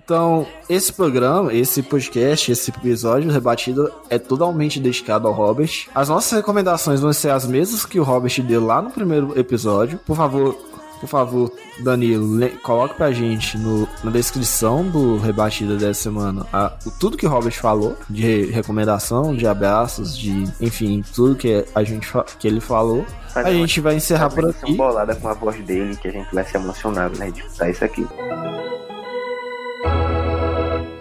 Então, esse programa, esse podcast, esse episódio rebatido é totalmente dedicado ao Robert. As nossas recomendações vão ser as mesmas que o Robert deu lá no primeiro episódio. Por favor, por favor, Danilo, coloque pra gente no- na descrição do rebatida dessa semana a- o- tudo que o Robert falou, de recomendação, de abraços, de enfim, tudo que a gente que ele falou. Fazer A gente vai encerrar por aqui. bolada com a voz dele, que a gente vai se emocionar, né? De escutar isso aqui.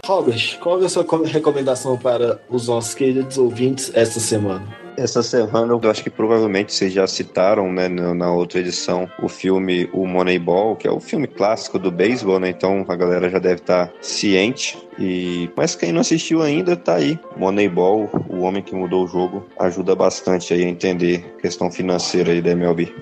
Robert, qual é a sua co- recomendação para os nossos queridos ouvintes esta semana? Essa semana, eu acho que provavelmente vocês já citaram, né, na outra edição, o filme O Moneyball, que é o filme clássico do beisebol, né? Então a galera já deve estar ciente. E mas quem não assistiu ainda, tá aí. Moneyball, o homem que mudou o jogo, ajuda bastante aí a entender a questão financeira aí da MLB.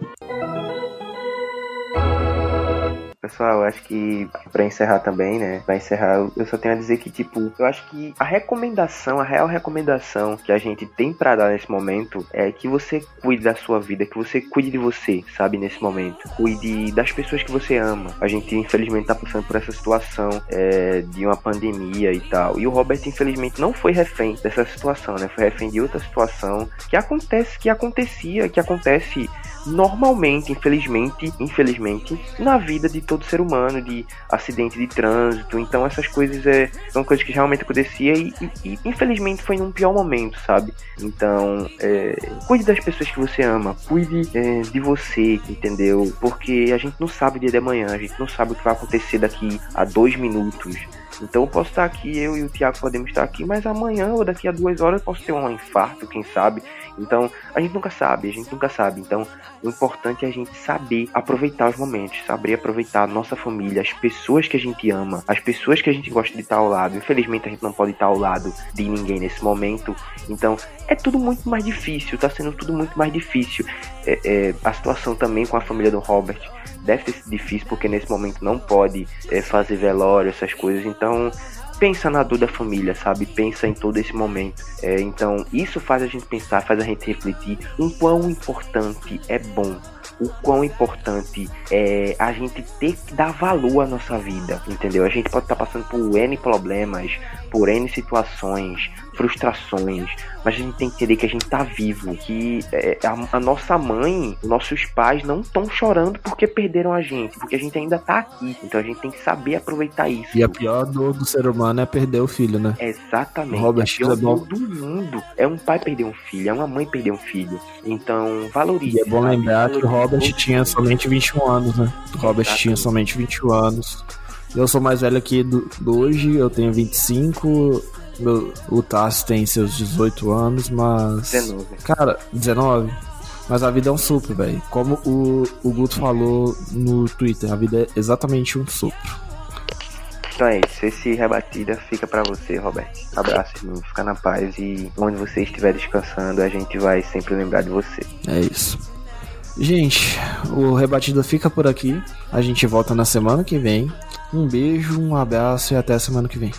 Pessoal, acho que pra encerrar também, né? Pra encerrar, eu só tenho a dizer que, tipo, eu acho que a recomendação, a real recomendação que a gente tem pra dar nesse momento é que você cuide da sua vida, que você cuide de você, sabe, nesse momento. Cuide das pessoas que você ama. A gente, infelizmente, tá passando por essa situação é, de uma pandemia e tal. E o Robert, infelizmente, não foi refém dessa situação, né? Foi refém de outra situação que acontece, que acontecia, que acontece normalmente, infelizmente, infelizmente, na vida de todo ser humano, de acidente de trânsito. Então essas coisas é, são coisas que realmente acontecia e, e- e, infelizmente foi num pior momento, sabe? Então, é, cuide das pessoas que você ama, cuide é, de você, entendeu? Porque a gente não sabe o dia de amanhã, a gente não sabe o que vai acontecer daqui a dois minutos. Então eu posso estar aqui, eu e o Thiago podemos estar aqui, mas amanhã ou daqui a duas horas eu posso ter um infarto, quem sabe? Então a gente nunca sabe, a gente nunca sabe. Então o importante é a gente saber aproveitar os momentos, saber aproveitar a nossa família, as pessoas que a gente ama, as pessoas que a gente gosta de estar ao lado. Infelizmente a gente não pode estar ao lado de ninguém nesse momento. Então é tudo muito mais difícil, tá sendo tudo muito mais difícil. É, é, a situação também com a família do Robert deve sido difícil porque nesse momento não pode é, fazer velório, essas coisas. Então pensa na dor da família, sabe? Pensa em todo esse momento. É, então, isso faz a gente pensar, faz a gente refletir o quão importante é bom. O quão importante é a gente ter que dar valor à nossa vida, entendeu? A gente pode estar passando por N problemas, por N situações, frustrações, mas a gente tem que entender que a gente tá vivo, que é, a, a nossa mãe, nossos pais não estão chorando porque perderam a gente, porque a gente ainda tá aqui. Então a gente tem que saber aproveitar isso. E a pior dor do ser humano é perder o filho, né? Exatamente. Robert, a pior é dor do mundo é um pai perder um filho, é uma mãe perder um filho. Então, valorize. E é bom lembrar que o Robert tinha somente 21 anos, né? O Robert Exatamente. tinha somente 21 anos. Eu sou mais velho aqui do, do hoje, eu tenho 25. Meu, o Tassi tem seus 18 anos, mas. 19. Cara, 19. Mas a vida é um sopro, velho. Como o, o Guto falou no Twitter, a vida é exatamente um sopro. Então é isso. Esse rebatida fica pra você, Roberto. Abraço, irmão. Fica na paz e onde você estiver descansando, a gente vai sempre lembrar de você. É isso. Gente, o Rebatida fica por aqui. A gente volta na semana que vem. Um beijo, um abraço e até a semana que vem.